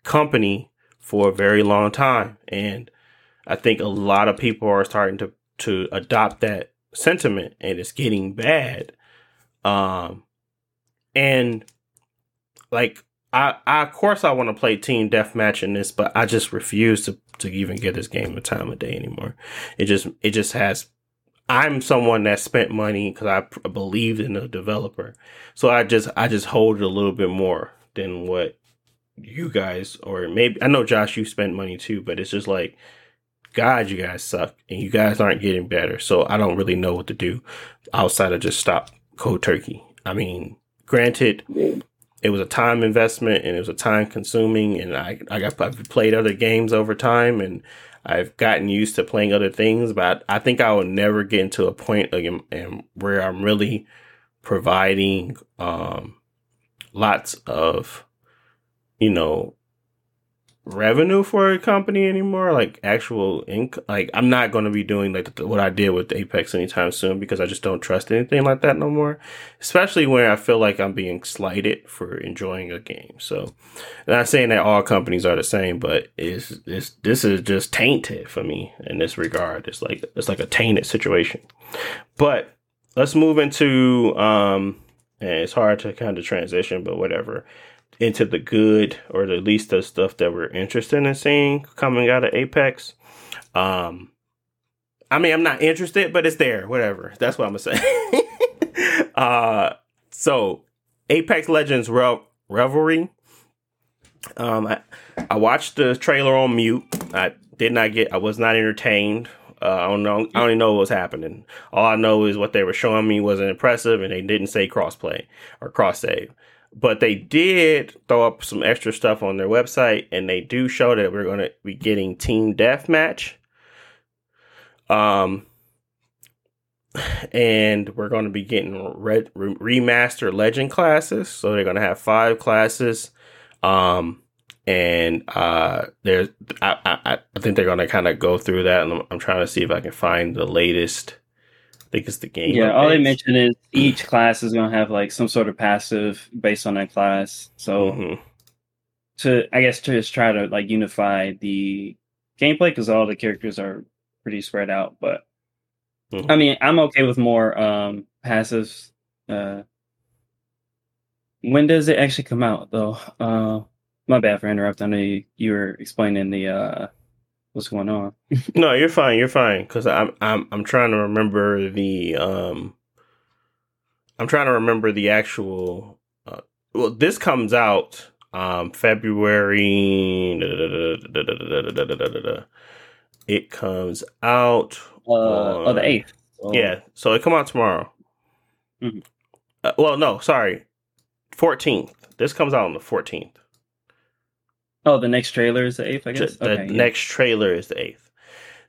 company for a very long time. And I think a lot of people are starting to to adopt that sentiment and it's getting bad. Um and like I, I of course I want to play team deathmatch in this, but I just refuse to to even get this game a time of day anymore. It just it just has. I'm someone that spent money because I believed in the developer, so I just I just hold it a little bit more than what you guys or maybe I know Josh you spent money too, but it's just like God, you guys suck and you guys aren't getting better. So I don't really know what to do outside of just stop cold turkey. I mean, granted, it was a time investment and it was a time consuming and I I got I've played other games over time and I've gotten used to playing other things, but I think I will never get into a point again and where I'm really providing um, lots of, you know, revenue for a company anymore, like actual income. Like I'm not going to be doing like the, what I did with Apex anytime soon because I just don't trust anything like that no more. Especially when I feel like I'm being slighted for enjoying a game. So, not saying that all companies are the same, but it's, it's this is just tainted for me in this regard. It's like it's like a tainted situation. But let's move into um, and it's hard to kind of transition, but whatever into the good or at least the stuff that we're interested in seeing coming out of Apex. Um, I mean, I'm not interested, but it's there. Whatever. That's what I'm gonna say. uh, so Apex Legends Rev- Revelry. Um, I, I watched the trailer on mute. I did not get. I was not entertained. Uh, I don't know. I don't even know what was happening. All I know is what they were showing me wasn't impressive, and they didn't say crossplay or cross save. But they did throw up some extra stuff on their website, and they do show that we're going to be getting Team Deathmatch. Um, and we're going to be getting red remastered Legend classes. So they're going to have five classes. Um, and uh, there's I, I I think they're going to kind of go through that, and I'm, I'm trying to see if I can find the latest It's the game. Yeah, all they mentioned is each class is going to have like some sort of passive based on that class. So mm-hmm. to I guess to just try to like unify the gameplay because all the characters are pretty spread out. But mm-hmm. I mean, I'm okay with more um passives. Uh, when does it actually come out though? Uh, my bad for interrupting. I know you, you were explaining the uh what's going on. no, you're fine. You're fine because I'm I'm I'm trying to remember the um. I'm trying to remember the actual. Uh, well, this comes out um February. It comes out. Uh, on, oh, the eighth. Oh. Yeah, so it come out tomorrow. Mm-hmm. Uh, well, no, sorry, fourteenth. This comes out on the fourteenth. Oh, the next trailer is the eighth, I guess. The okay, next yeah. trailer is the eighth.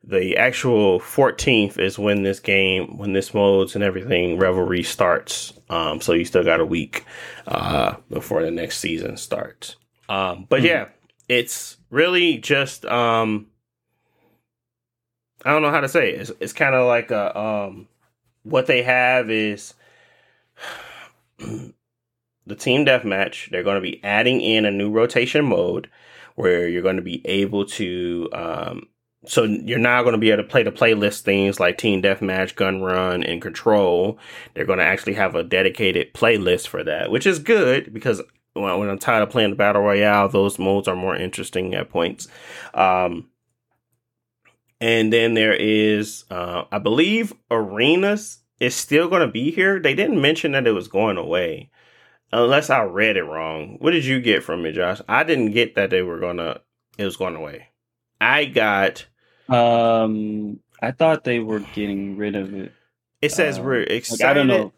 The actual fourteenth is when this game, when this modes and everything revelry starts. Um, so you still got a week uh, before the next season starts. Um, but mm-hmm. yeah, it's really just um, I don't know how to say it. It's, it's kind of like a um, what they have is the team deathmatch. They're going to be adding in a new rotation mode where you're going to be able to. Um, so you're now going to be able to play the playlist things like Team Deathmatch, Gun Run, and Control. They're going to actually have a dedicated playlist for that, which is good because when I'm tired of playing the battle royale, those modes are more interesting at points. Um, and then there is, uh, I believe, arenas is still going to be here. They didn't mention that it was going away unless I read it wrong. What did you get from it, Josh? I didn't get that they were gonna it was going away. I got um I thought they were getting rid of it. It says uh, we're excited. Like, I don't know.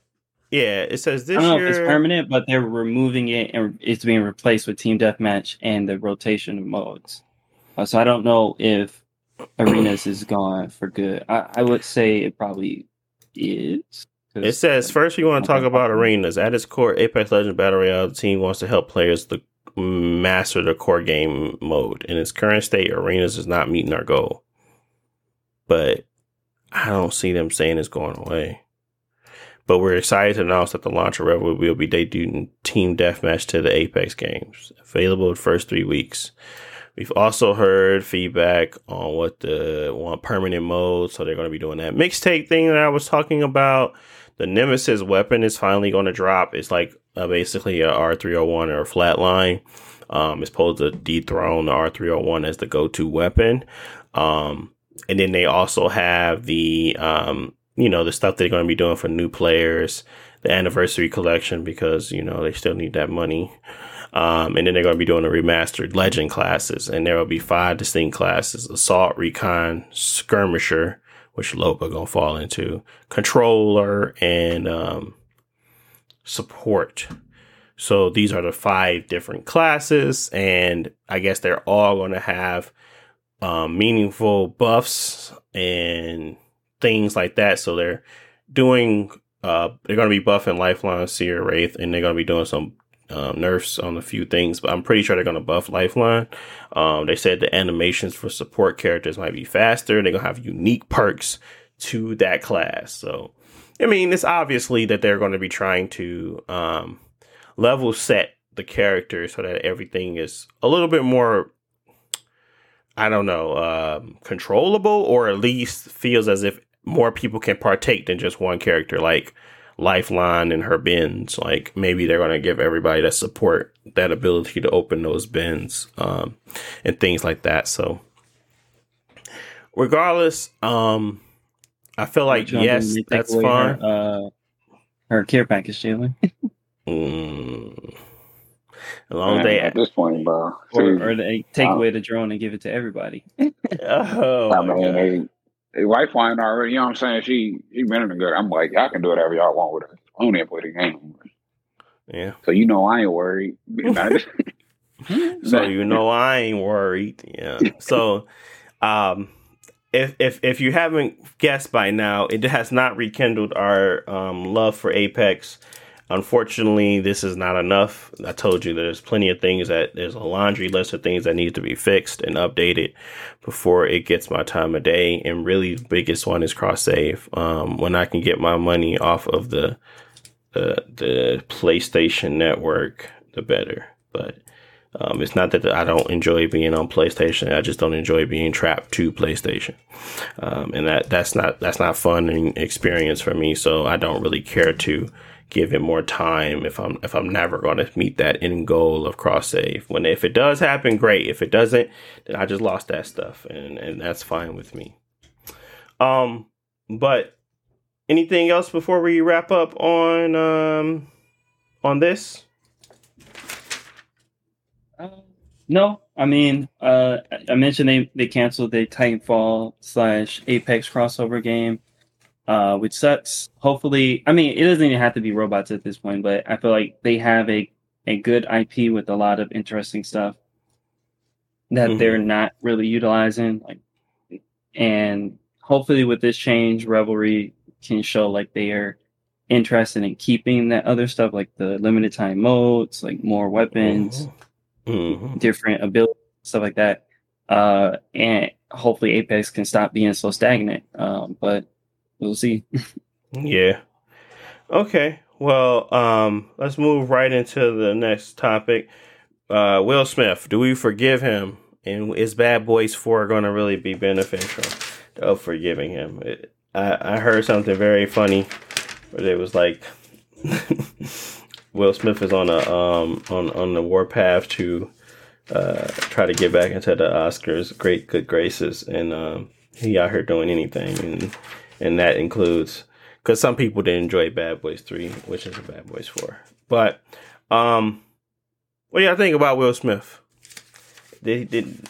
Yeah, it says this I don't year. know if it's permanent, but they're removing it and it's being replaced with Team Deathmatch and the rotation modes. Uh, so I don't know if Arenas is gone for good. I, I would say it probably is. It says first we want to talk about arenas. At its core, Apex Legends Battle Royale the team wants to help players to master the core game mode. In its current state, arenas is not meeting our goal. But I don't see them saying it's going away. But we're excited to announce that the launch of Revel will be debuting Team Deathmatch to the Apex games, available the first three weeks. We've also heard feedback on what the one permanent mode, so they're going to be doing that mixtape thing that I was talking about the Nemesis weapon is finally going to drop. It's like uh, basically a R301 or a flatline. Um, it's supposed to dethrone the R301 as the go-to weapon. Um, and then they also have the, um, you know, the stuff they're going to be doing for new players, the anniversary collection, because, you know, they still need that money. Um, and then they're going to be doing the remastered legend classes, and there will be five distinct classes: assault, recon, skirmisher, which Loba gonna fall into, controller, and um, support. So these are the five different classes, and I guess they're all to have um, meaningful buffs and things like that. So they're doing uh, they're to be buffing Lifeline, Seer, Wraith, and they're to be doing some um, nerfs on a few things, but I'm pretty sure they're going to buff Lifeline. Um, they said the animations for support characters might be faster. They're going to have unique perks to that class. So, I mean, it's obviously that they're going to be trying to um, level set the character so that everything is a little bit more I don't know, uh, controllable, or at least feels as if more people can partake than just one character, like Lifeline and her bins. Like maybe they're going to give everybody that support that ability to open those bins um, and things like that. So, regardless, um, I feel like yes, that's fine. Her, uh, her care package, Jalen. mm. As long as they at this point, bro. or, or they take um, away the drone and give it to everybody. oh, I mean, they, they Lifeline already. You know what I'm saying? She she been in the good. I'm like, y'all can do whatever y'all want with her. I don't even play the game. Yeah. So you know I ain't worried. so you know I ain't worried. Yeah. So, um, if if if you haven't guessed by now, it has not rekindled our um, love for Apex. Unfortunately, this is not enough. I told you there's plenty of things that there's a laundry list of things that need to be fixed and updated before it gets my time of day. And really, the biggest one is cross save. Um, when I can get my money off of the the the PlayStation Network, the better. But um, it's not that I don't enjoy being on PlayStation. I just don't enjoy being trapped to PlayStation, um, and that that's not that's not fun and experience for me. So I don't really care to give it more time if I'm if I'm never going to meet that end goal of cross save. When if it does happen, great. If it doesn't, then I just lost that stuff, and and that's fine with me. Um, but anything else before we wrap up on um on this? Uh, no, I mean, uh, I mentioned they they canceled the Titanfall slash Apex crossover game uh, which sucks. Hopefully, I mean, it doesn't even have to be robots at this point, but I feel like they have a a good IP with a lot of interesting stuff that mm-hmm. they're not really utilizing. Like, and hopefully, with this change, Revelry can show like they are interested in keeping that other stuff, like the limited time modes, like more weapons, mm-hmm. mm-hmm. different abilities, stuff like that. Uh, and hopefully, Apex can stop being so stagnant. Um, but we'll see. yeah. Okay. Well, um, let's move right into the next topic. Uh, Will Smith, do we forgive him? And is Bad Boys 4 going to really be beneficial of forgiving him? It, I, I heard something very funny where it was like Will Smith is on a um on on the warpath to uh try to get back into the Oscars great good graces and um he out here doing anything and and that includes because some people didn't enjoy Bad Boys Three, which is a Bad Boys Four. But um, what do y'all think about Will Smith? Did did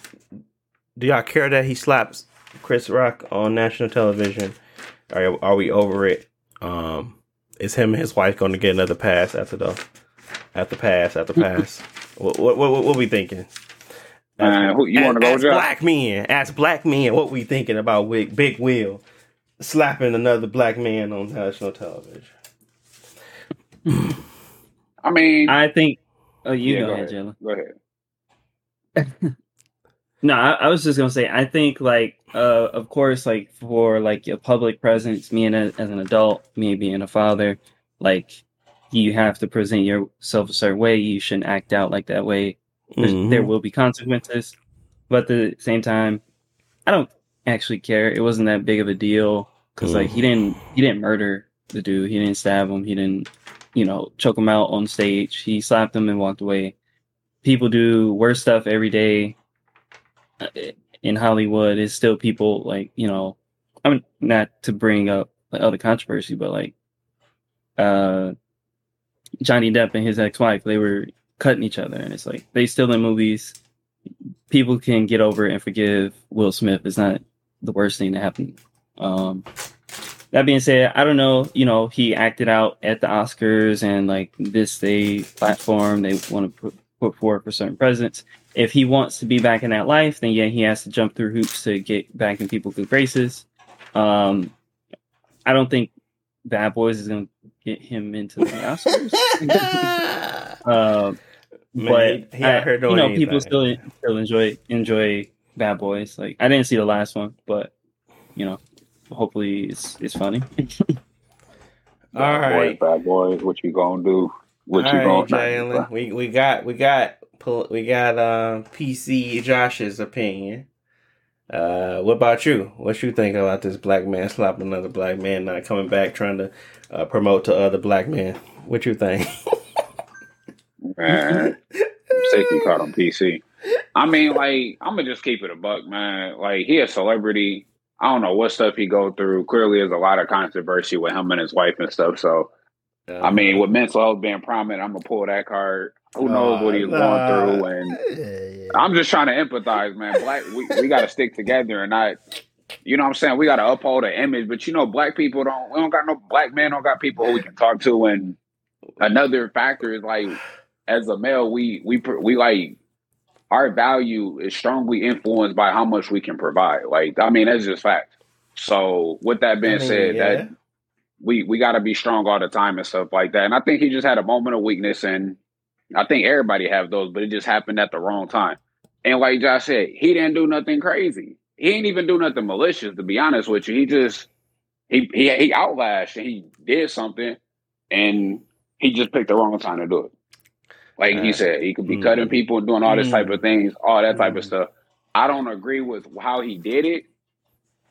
do y'all care that he slaps Chris Rock on national television? Are are we over it? Um, is him and his wife going to get another pass after the after pass after pass? what, what what what we thinking? Uh, who, you want to go, As black men, as black men, what we thinking about Big, Big Will slapping another black man on national television. I mean, I think. Oh, you yeah, go, go ahead, Jalen. Go ahead. no, I, I, was just gonna say. I think, like, uh, of course, like for like a public presence, me and as an adult, me being a father, like you have to present yourself a certain way. You shouldn't act out like that way. Mm-hmm. There will be consequences, but at the same time, I don't actually care. It wasn't that big of a deal because like he didn't he didn't murder the dude. He didn't stab him. He didn't you know choke him out on stage. He slapped him and walked away. People do worse stuff every day uh, in Hollywood. It's still people like you know. I mean, not to bring up like, other controversy, but like uh Johnny Depp and his ex-wife, they were cutting each other, and it's like they still in movies. People can get over it and forgive Will Smith. It's not the worst thing to happen um, that being said, I don't know. You know, he acted out at the Oscars and like this they platform they want to put, put forward for certain presidents. if he wants to be back in that life, then yeah, he has to jump through hoops to get back in people's good graces. Um, I don't think Bad Boys is going to get him into the Oscars. uh, Man, but he- he I- here you know, anything. people still still enjoy enjoy Bad Boys. Like I didn't see the last one, but you know, hopefully it's it's funny. All Bad right. boys, bad boys. What you gonna do? What All you right, gonna Jalen. We we got we got we got uh, PC Josh's opinion. Uh, what about you? What you think about this black man slapping another black man, not coming back, trying to uh, promote to other black men? What you think? Man, I'm sick you caught on PC. I mean, like, I'm gonna just keep it a buck, man. Like, he a celebrity. I don't know what stuff he go through. Clearly, there's a lot of controversy with him and his wife and stuff. So, I mean, with mental health being prominent, I'm gonna pull that card. Who knows what he's going through? And I'm just trying to empathize, man. Black, we, we got to stick together and not, you know what I'm saying? We got to uphold the image, but you know, black people don't, we don't got no black men, don't got people who we can talk to. And another factor is like, as a male, we, we, we like, our value is strongly influenced by how much we can provide. Like, I mean, that's just fact. So, with that being I mean, said, yeah. that we we got to be strong all the time and stuff like that. And I think he just had a moment of weakness, and I think everybody have those, but it just happened at the wrong time. And like Josh said, he didn't do nothing crazy. He didn't even do nothing malicious, to be honest with you. He just he he he outlashed and he did something, and he just picked the wrong time to do it. Like he said, he could be mm. cutting people and doing all this Mm. type of things, all that type of Mm. stuff. I don't agree with how he did it,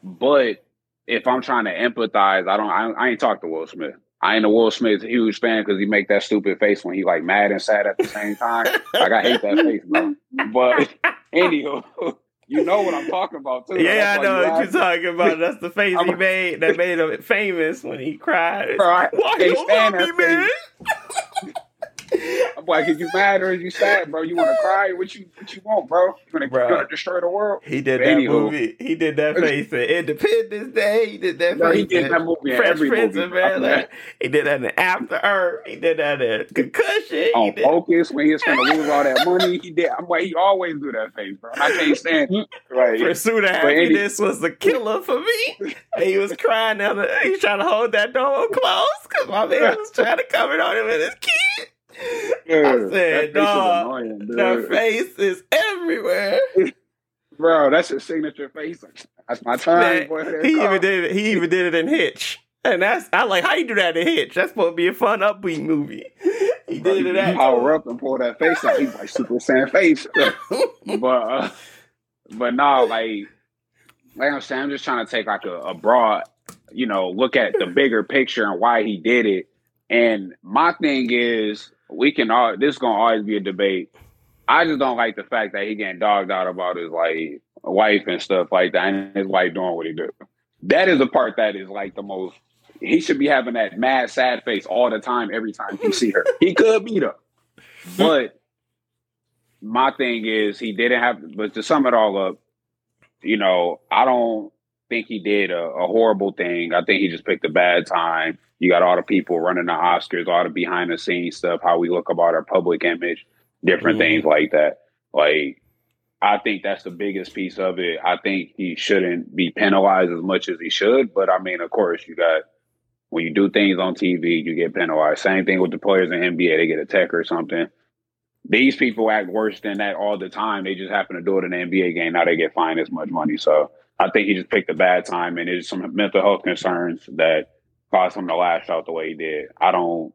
but if I'm trying to empathize, I don't. I, I ain't talk to Will Smith. I ain't a Will Smith huge fan because he make that stupid face when he like mad and sad at the same time. like I hate that face, bro. But anywho, you know what I'm talking about too. Yeah, I know you what you're talking about. That's the face he made that made him famous when he cried. I Why you love me, man? I'm like, is you mad or is you sad, bro? You want to cry? What you what you want, bro? You want to destroy the world? He did that Anywho. movie. He did that face in Independence Day. He did that Bro, face he did that movie Fresh Prince of Bel He did that in After Earth. He did that in Concussion. He on did, focus when he was gonna lose all that money. He did. I'm like, he always do that face, bro. I can't stand it. Right. Pursuit of But any- Happiness was the killer for me. And he was crying down the, he was trying to hold that door closed because my man was trying to come in on him and his kid. I said, that face is dog, annoying, that face is everywhere. bro. That's his signature face. That's my time, Man, boy. He even did it. He even did it in Hitch, and that's I like how you do that in Hitch. That's supposed to be a fun upbeat movie. He Bro, did it At power up and pull that face out. He's like Super Saiyan face. but uh, but no, like like I'm saying, I'm just trying to take like a, a broad, you know, look at the bigger picture and why he did it. And my thing is, we can all this is gonna always be a debate. I just don't like the fact that he getting dogged out about his like wife and stuff like that, and his wife doing what he do. That is the part that is like the most. He should be having that mad sad face all the time, every time you see her. He could beat her, but my thing is he didn't have. But to sum it all up, you know, I don't think he did a, a horrible thing. I think he just picked a bad time. You got all the people running the Oscars, all the behind the scenes stuff, how we look about our public image, different Mhm. things like that. Like, I think that's the biggest piece of it. I think he shouldn't be penalized as much as he should. But I mean, of course, you got when you do things on TV, you get penalized. Same thing with the players in NBA, they get a tech or something. These people act worse than that all the time. They just happen to do it in an NBA game. Now they get fined as much money. So I think he just picked a bad time, and there's some mental health concerns that caused him to lash out the way he did. I don't,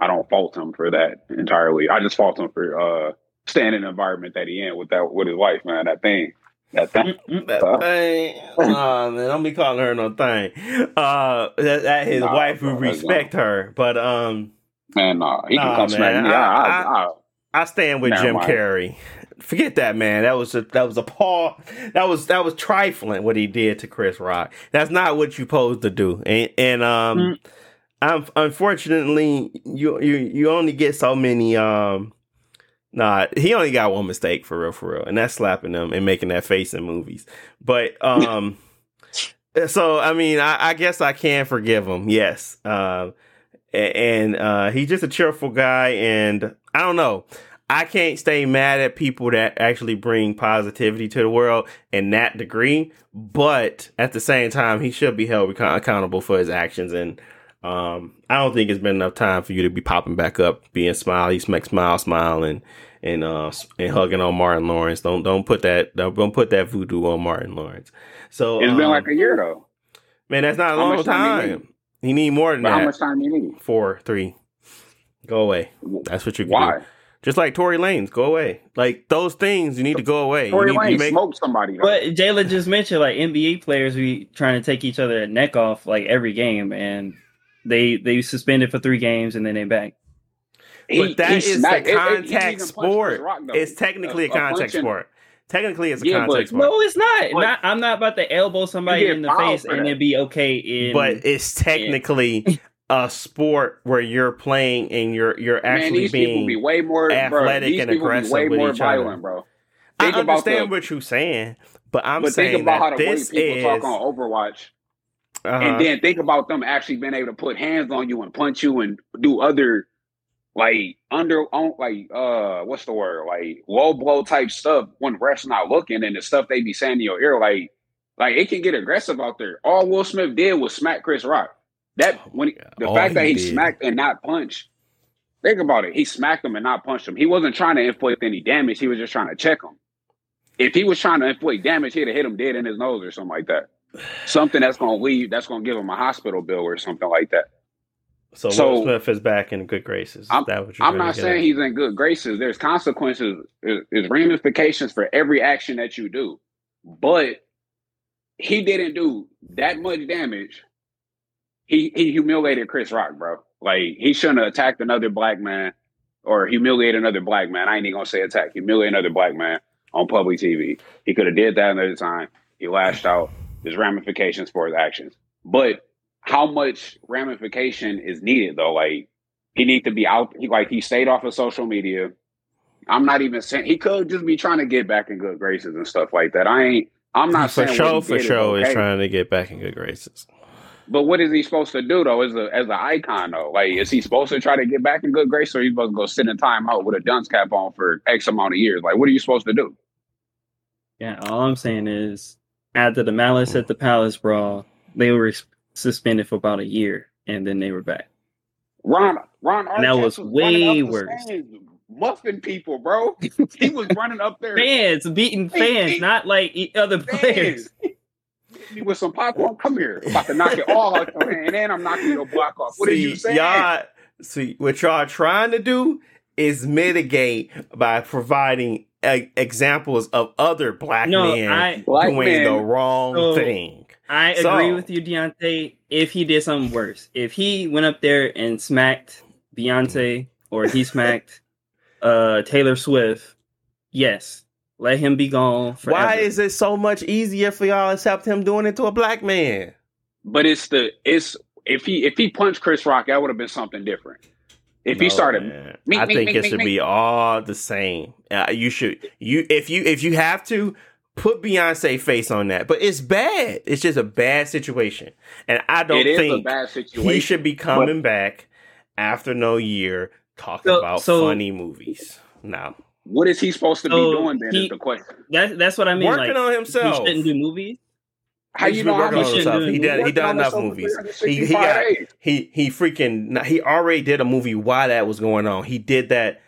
I don't fault him for that entirely. I just fault him for uh, staying in the environment that he in with that with his wife, man. That thing, that thing. That thing. Nah, man, don't be calling her no thing. Uh, that, that his Nah, wife that's respect her, but um, Man, nah, he Nah, can come smack man. me. I, I, I- I, I stand with Jim mind. Carrey. Forget that, man. That was a that was a paw. That was that was trifling what he did to Chris Rock. That's not what you supposed to do. And and um, Mm. I'm unfortunately you you you only get so many um. Nah, he only got one mistake for real, for real, and that's slapping them and making that face in movies. But um, so I mean, I, I guess I can forgive him. Yes, um, a- and uh, he's just a cheerful guy, and I don't know. I can't stay mad at people that actually bring positivity to the world in that degree, but at the same time, he should be held account- accountable for his actions. And um, I don't think it's been enough time for you to be popping back up, being smiley, make smile, smile, and and uh and hugging on Martin Lawrence. Don't don't put that don't put that voodoo on Martin Lawrence. So It's um, been like a year though. man, that's not a How long much time time. He you need more than But how much time do you need? Four, three. Go away. That's what you can do. Why? Just like Tory Lanez, go away. Like those things, you need to go away. Tory you need, you Lane make- smoked somebody. Though. But Jalen just mentioned like NBA players be trying to take each other neck off like every game, and they they suspended for three games and then they back. but that is smacked- the it- it- he contact punched Chris sport. Rock, it's technically a, A- a contact punch and- sport. Technically, it's a Yeah, but- contact sport. No, it's not. Not. I'm not about to elbow somebody in the face and that. it be okay in. but it's technically a sport where you're playing and you're you're Man, actually these people being. be way more athletic these and aggressive way with more each other. bro. I Think about understand the- what you're saying, but I'm but saying think about how that the way this people is. talk on Overwatch, uh-huh. and then think about them actually being able to put hands on you and punch you and do other like under on like uh what's the word like low blow type stuff when refs not looking and the stuff they be saying in your ear like like it can get aggressive out there. All Will Smith did was smack Chris Rock. That oh when he, the All fact that he he did. smacked and not punched. Think about it. He smacked him and not punched him. He wasn't trying to inflict any damage. He was just trying to check him. If he was trying to inflict damage, he'd have hit him dead in his nose or something like that. Something that's going to leave, that's going to give him a hospital bill or something like that. so, so- Will Smith is back in good graces. I'm- that what you're I'm not saying at? he's in good graces. There's consequences, there's there's ramifications for every action that you do. But he didn't do that much damage. He he humiliated Chris Rock, bro. Like he shouldn't have attacked another black man or humiliate another black man. I ain't even gonna say attack, humiliate another black man on public TV. He could have did that another time. He lashed out. There's ramifications for his actions. But how much ramification is needed though? Like he need to be out. He like he stayed off of social media. I'm not even saying he could just be trying to get back in good graces and stuff like that. I ain't. I'm not for saying sure, for sure, is is okay. trying to get back in good graces. But what is he supposed to do though? As a as an icon though, like is he supposed to try to get back in good grace, or he supposed to go sit in timeout with a dunce cap on for X amount of years? Like, what are you supposed to do? Yeah, all I'm saying is after the Malice at the Palace brawl, they were suspended for about a year and then they were back. Ron Ron And that Artest was way worse. muffing people, bro. he was running up there Fans beating fans, not like other players. fans. Hit me with some popcorn. Come here, I'm about to knock it all out your hand, and then I'm knocking your block off. What are you saying? Y'all, see, what y'all trying to do is mitigate by providing examples of other black No, men I Black doing men, the wrong So- thing. I So- agree with you, Deontay. If he did something worse, if he went up there and smacked Beyonce or he smacked uh Taylor Swift, yes, let him be gone forever. Why is it so much easier for y'all except him doing it to a black man? but it's the it's if he if he punched Chris Rock, that would have been something different. If he started, man. Mink, I mink, think mink, it mink, should mink. be all the same. Uh, you should you if you if you have to put Beyonce face on that, but it's bad. It's just a bad situation, and I don't it is a think bad situation. he should be coming back after no year talking So- about so- funny movies. No, What is he supposed to be doing? Then he- is the question. That, that's what I mean. working like, on himself. he himself. shouldn't do movies. How He's you know how working on much? shouldn't himself. do He it. done he done enough movies. He he got he he freaking he already did a movie while that was going on. He did that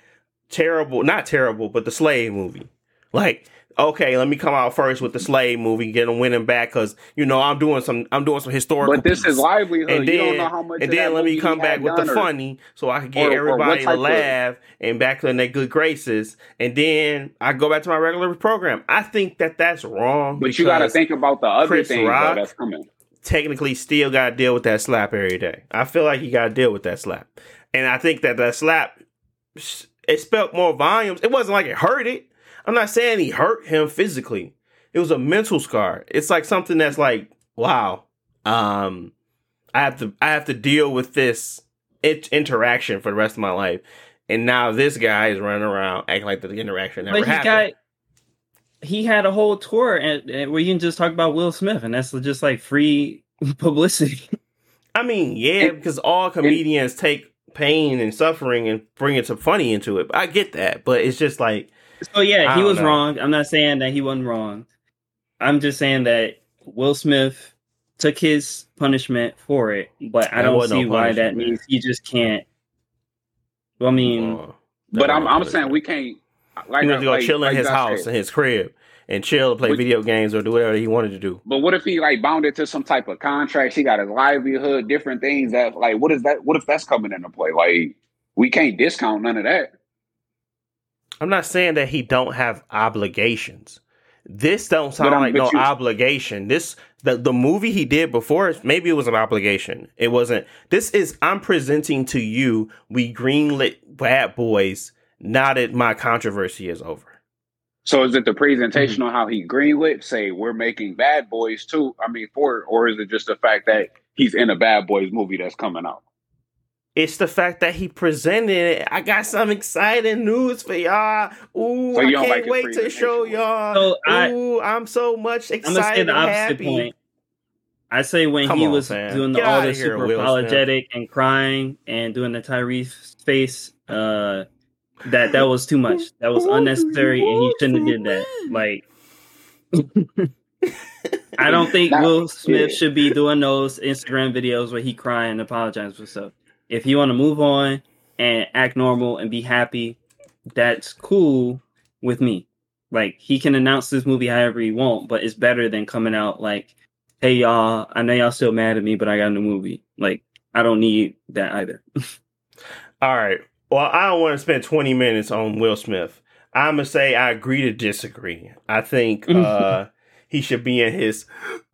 terrible, not terrible, but the slave movie. Like, okay, let me come out first with the slave movie, get him winning back because you know I'm doing some I'm doing some historical. But this piece. is livelihood. And you don't then- know how much. and then let me come back with the or- funny so I can get or- or everybody to type of- laugh and back in their good graces. And then I go back to my regular program. I think that that's wrong. But you got to think about the other Chris things though, Rock- that's coming. technically still got to deal with that slap every day. I feel like he got to deal with that slap. And I think that that slap, it spelt more volumes. It wasn't like it hurt it. I'm not saying he hurt him physically. It was a mental scar. It's like something that's like, wow, um, I have to, I have to deal with this it, interaction for the rest of my life. And now this guy is running around acting like the interaction never But he happened. got he had a whole tour and, and where you can just talk about Will Smith, and that's just like free publicity. I mean, yeah, And- because all comedians take pain and suffering and bringing some funny into it. I get that, but it's just like So yeah, he was know. wrong. I'm not saying that he wasn't wrong. I'm just saying that Will Smith took his punishment for it, but I That don't see no why that means he just can't. Well, I mean, uh, But I'm, I'm punishment. saying we can't. Like, he was to go like, chill in like his house said. in his crib and chill, play But- video games or do whatever he wanted to do. But what if he like bounded to some type of contract? He got his livelihood, different things that like what is that? What if that's coming into play? Like we can't discount none of that. I'm not saying that he don't have obligations. This don't sound like no you- obligation. This the the movie he did before maybe it was an obligation. It wasn't. This is I'm presenting to you. We greenlit Bad Boys. Now that my controversy is over. So is it the presentation Mm-hmm. on how he greenlit? Say we're making Bad Boys too. I mean, for or is it just the fact that he's in a Bad Boys movie that's coming out? It's the fact that he presented it. I got some exciting news for y'all. Ooh, So I can't like wait to show y'all. So I- Ooh, I'm so much I'm excited the and happy. point. I say when Come he on, was fam. doing the, Get all outta the here, super Will Smith. apologetic and crying and doing the Tyrese face, uh, that that was too much. That was unnecessary, and he shouldn't have did that. Like, I don't think Now- Will Smith yeah. should be doing those Instagram videos where he crying and apologize for stuff. If you want to move on and act normal and be happy, that's cool with me. Like he can announce this movie however he want, but it's better than coming out like, "Hey y'all, I know y'all still mad at me, but I got a new movie." Like I don't need that either. All right. Well, I don't want to spend 20 minutes on Will Smith. I'm going to say I agree to disagree. I think uh, he should be in his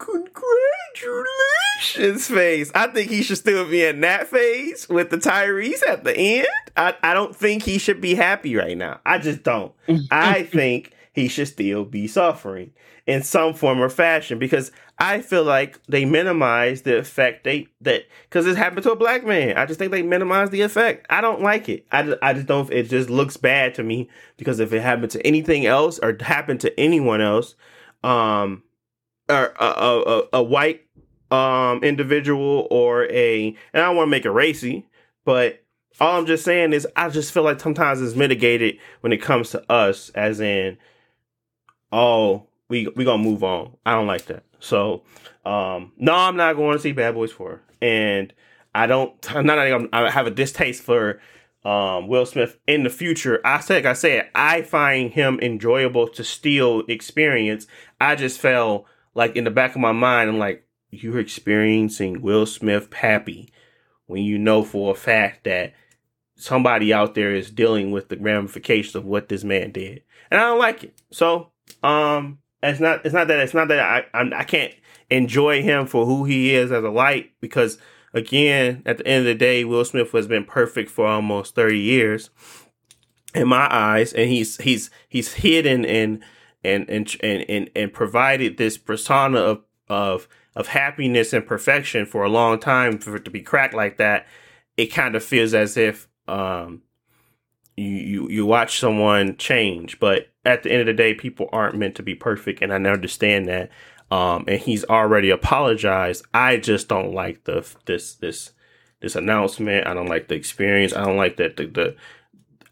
congratulations phase. I think he should still be in that phase with the Tyrese at the end. I, I don't think he should be happy right now. I just don't. I think he should still be suffering in some form or fashion because I feel like they minimize the effect they that because it happened to a black man. I just think they minimize the effect. I don't like it. I just, I just don't. It just looks bad to me because if it happened to anything else or happened to anyone else, um, or a a, a, white um individual or a and I don't want to make it racy, but all I'm just saying is I just feel like sometimes it's mitigated when it comes to us, as in, oh, we we gonna move on. I don't like that. So, um, no, I'm not going to see Bad Boys Four, and I don't. Not. I'm, I have a distaste for um Will Smith in the future. I said, like I said, I find him enjoyable to still experience. I just felt like in the back of my mind, I'm like, you're experiencing Will Smith happy when you know for a fact that somebody out there is dealing with the ramifications of what this man did, and I don't like it. So, um, it's not. It's not that. It's not that I. I'm, I can't enjoy him for who he is as a light because, again, at the end of the day, Will Smith has been perfect for almost thirty years in my eyes, and he's he's he's hidden and and and and and, provided this persona of of of happiness and perfection for a long time for it to be cracked like that. It kind of feels as if um you, you you watch someone change, but at the end of the day, people aren't meant to be perfect, and I understand that. Um, and he's already apologized. I just don't like the this this this announcement. I don't like the experience. I don't like that the, the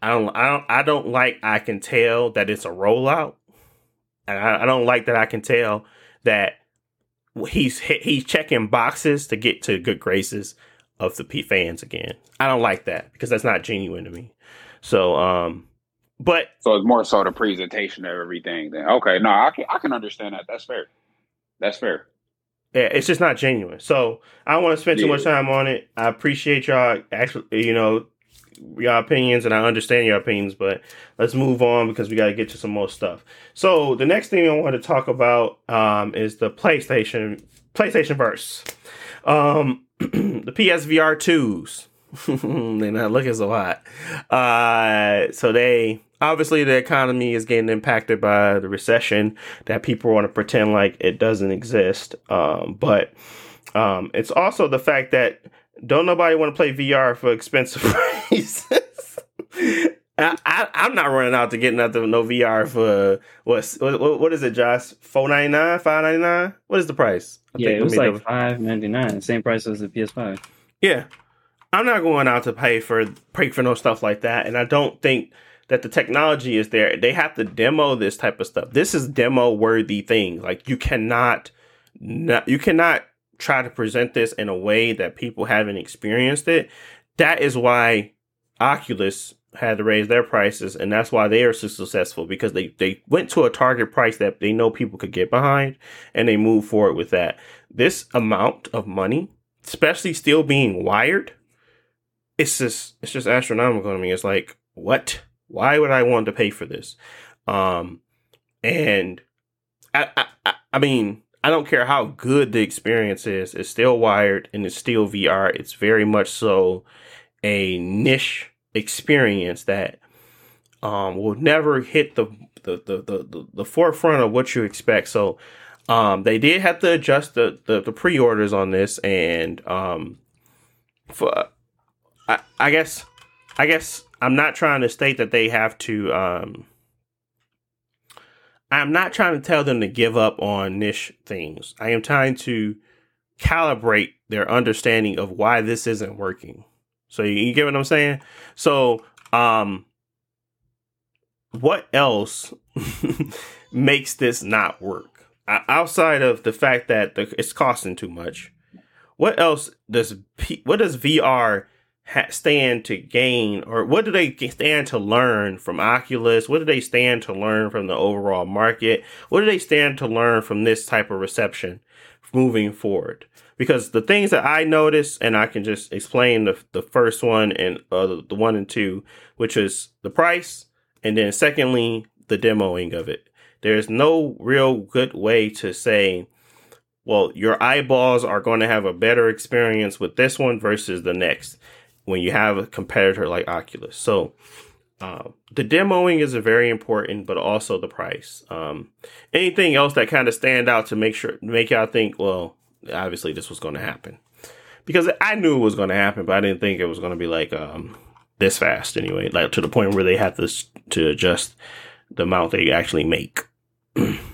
I don't I don't I don't like I can tell that it's a rollout, I, I don't like that I can tell that he's he's checking boxes to get to good graces of the P fans again. I don't like that because that's not genuine to me. So, um, but So it's more so the presentation of everything. Then okay, no, I can I can understand that. That's fair. That's fair. yeah, it's just not genuine. So I don't want to spend too Yeah. much time on it. I appreciate y'all actually, you know, your opinions, and I understand your opinions. But let's move on because we got to get to some more stuff. So the next thing I want to talk about um, is the PlayStation PlayStation Verse, um, the PSVR twos. They're not looking so hot. Uh, so they obviously the economy is getting impacted by the recession that people want to pretend like it doesn't exist. Um, but um, it's also the fact that don't nobody want to play VR for expensive prices. I, I, I'm not running out to get nothing no VR for what's what, what is it, Josh? Four ninety nine, five ninety nine. What is the price? I yeah, think- it was like five ninety nine, same price as the PS5. yeah. I'm not going out to pay for pay for no stuff like that, and I don't think that the technology is there. They have to demo this type of stuff. This is demo worthy thing. Like you cannot, not, you cannot try to present this in a way that people haven't experienced it. That is why Oculus had to raise their prices, and that's why they are so successful because they they went to a target price that they know people could get behind, and they move forward with that. This amount of money, especially still being wired, it's just it's just astronomical to me. It's like what? Why would I want to pay for this? Um, and I I, I mean I don't care how good the experience is. It's still wired and it's still VR. It's very much so a niche experience that um, will never hit the the, the the, the forefront of what you expect. So um, they did have to adjust the, the, the pre-orders on this and um, for I, I guess I guess I'm not trying to state that they have to um, I'm not trying to tell them to give up on niche things. I am trying to calibrate their understanding of why this isn't working. So you, you get what I'm saying? So, um, what else makes this not work outside of the fact that the, it's costing too much? What else does P, what does VR stand to gain, or what do they stand to learn from Oculus? What do they stand to learn from the overall market? What do they stand to learn from this type of reception moving forward? because the things that I noticed, and I can just explain the the first one and uh, the, the one and two, which is the price, and then secondly the demoing of it. There's no real good way to say, well, your eyeballs are going to have a better experience with this one versus the next when you have a competitor like Oculus. So. Uh, the demoing is very important, but also the price. Um, anything else that kind of stand out to make sure make y'all think, well, obviously this was going to happen because I knew it was going to happen, but I didn't think it was going to be like um, this fast anyway, like to the point where they have to to adjust the amount they actually make.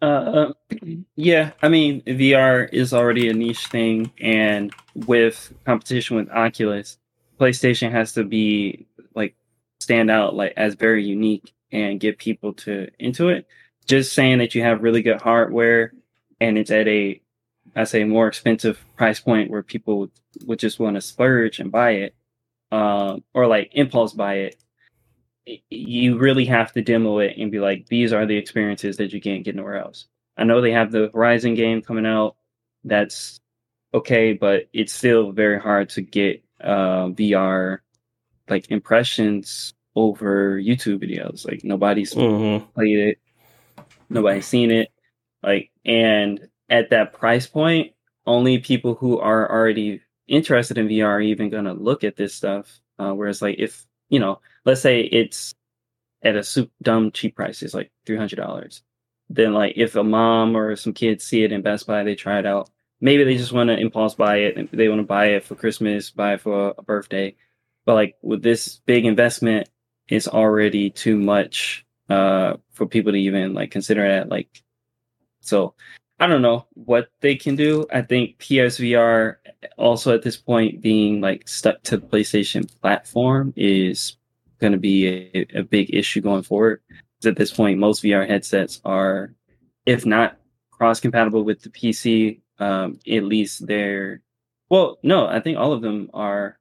uh, uh, yeah, I mean VR is already a niche thing, and with competition with Oculus, PlayStation has to be like stand out like as very unique and get people to into it. Just saying that you have really good hardware and it's at a I say more expensive price point where people would, would just want to splurge and buy it, um, or like impulse buy it. You really have to demo it and be like, these are the experiences that you can't get nowhere else. I know they have the Horizon game coming out. That's okay, but it's still very hard to get uh, VR like impressions over YouTube videos. Like nobody's mm-hmm. played it, nobody's seen it. Like, and at that price point, only people who are already interested in VR are even going to look at this stuff. Uh, whereas, like, if you know, let's say it's at a super dumb cheap price, it's like three hundred dollars. Then, like, if a mom or some kids see it in Best Buy, they try it out. Maybe they just want to impulse buy it. They want to buy it for Christmas, buy it for a birthday. But like with this big investment, it's already too much uh, for people to even like consider that like so I don't know what they can do. I think PSVR also at this point being like stuck to the PlayStation platform is going to be a, a, big issue going forward. At this point, most VR headsets are, if not cross compatible with the PC, um, at least they're, well, no, I think all of them are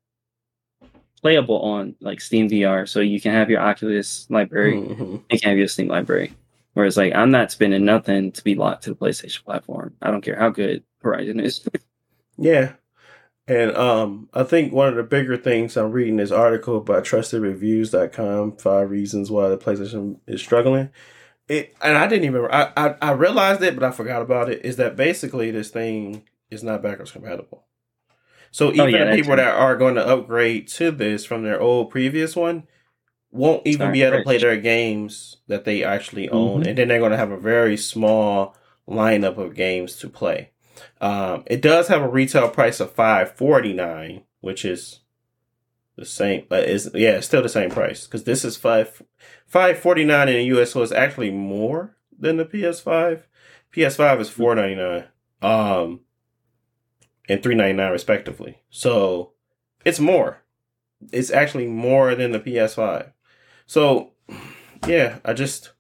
playable on like Steam VR. So you can have your Oculus library mm-hmm. and can have your Steam library. Whereas like I'm not spending nothing to be locked to the PlayStation platform. I don't care how good Horizon is. yeah. And um, I think one of the bigger things I'm reading this article by trustedreviews.com, five reasons why the PlayStation is struggling. It and I didn't even I, I, I realized it, but I forgot about it. Is that basically this thing is not backwards compatible. So oh, even oh, yeah, the people that are going to upgrade to this from their old previous one, won't even be able to play their games that they actually own, mm-hmm. and then they're going to have a very small lineup of games to play. Um, it does have a retail price of five forty nine, which is the same, but is yeah, it's still the same price because this is five five forty nine in the US, so it's actually more than the PS five. PS five is four ninety nine, um, and three ninety nine respectively. So it's more. It's actually more than the PS5. So, yeah, I just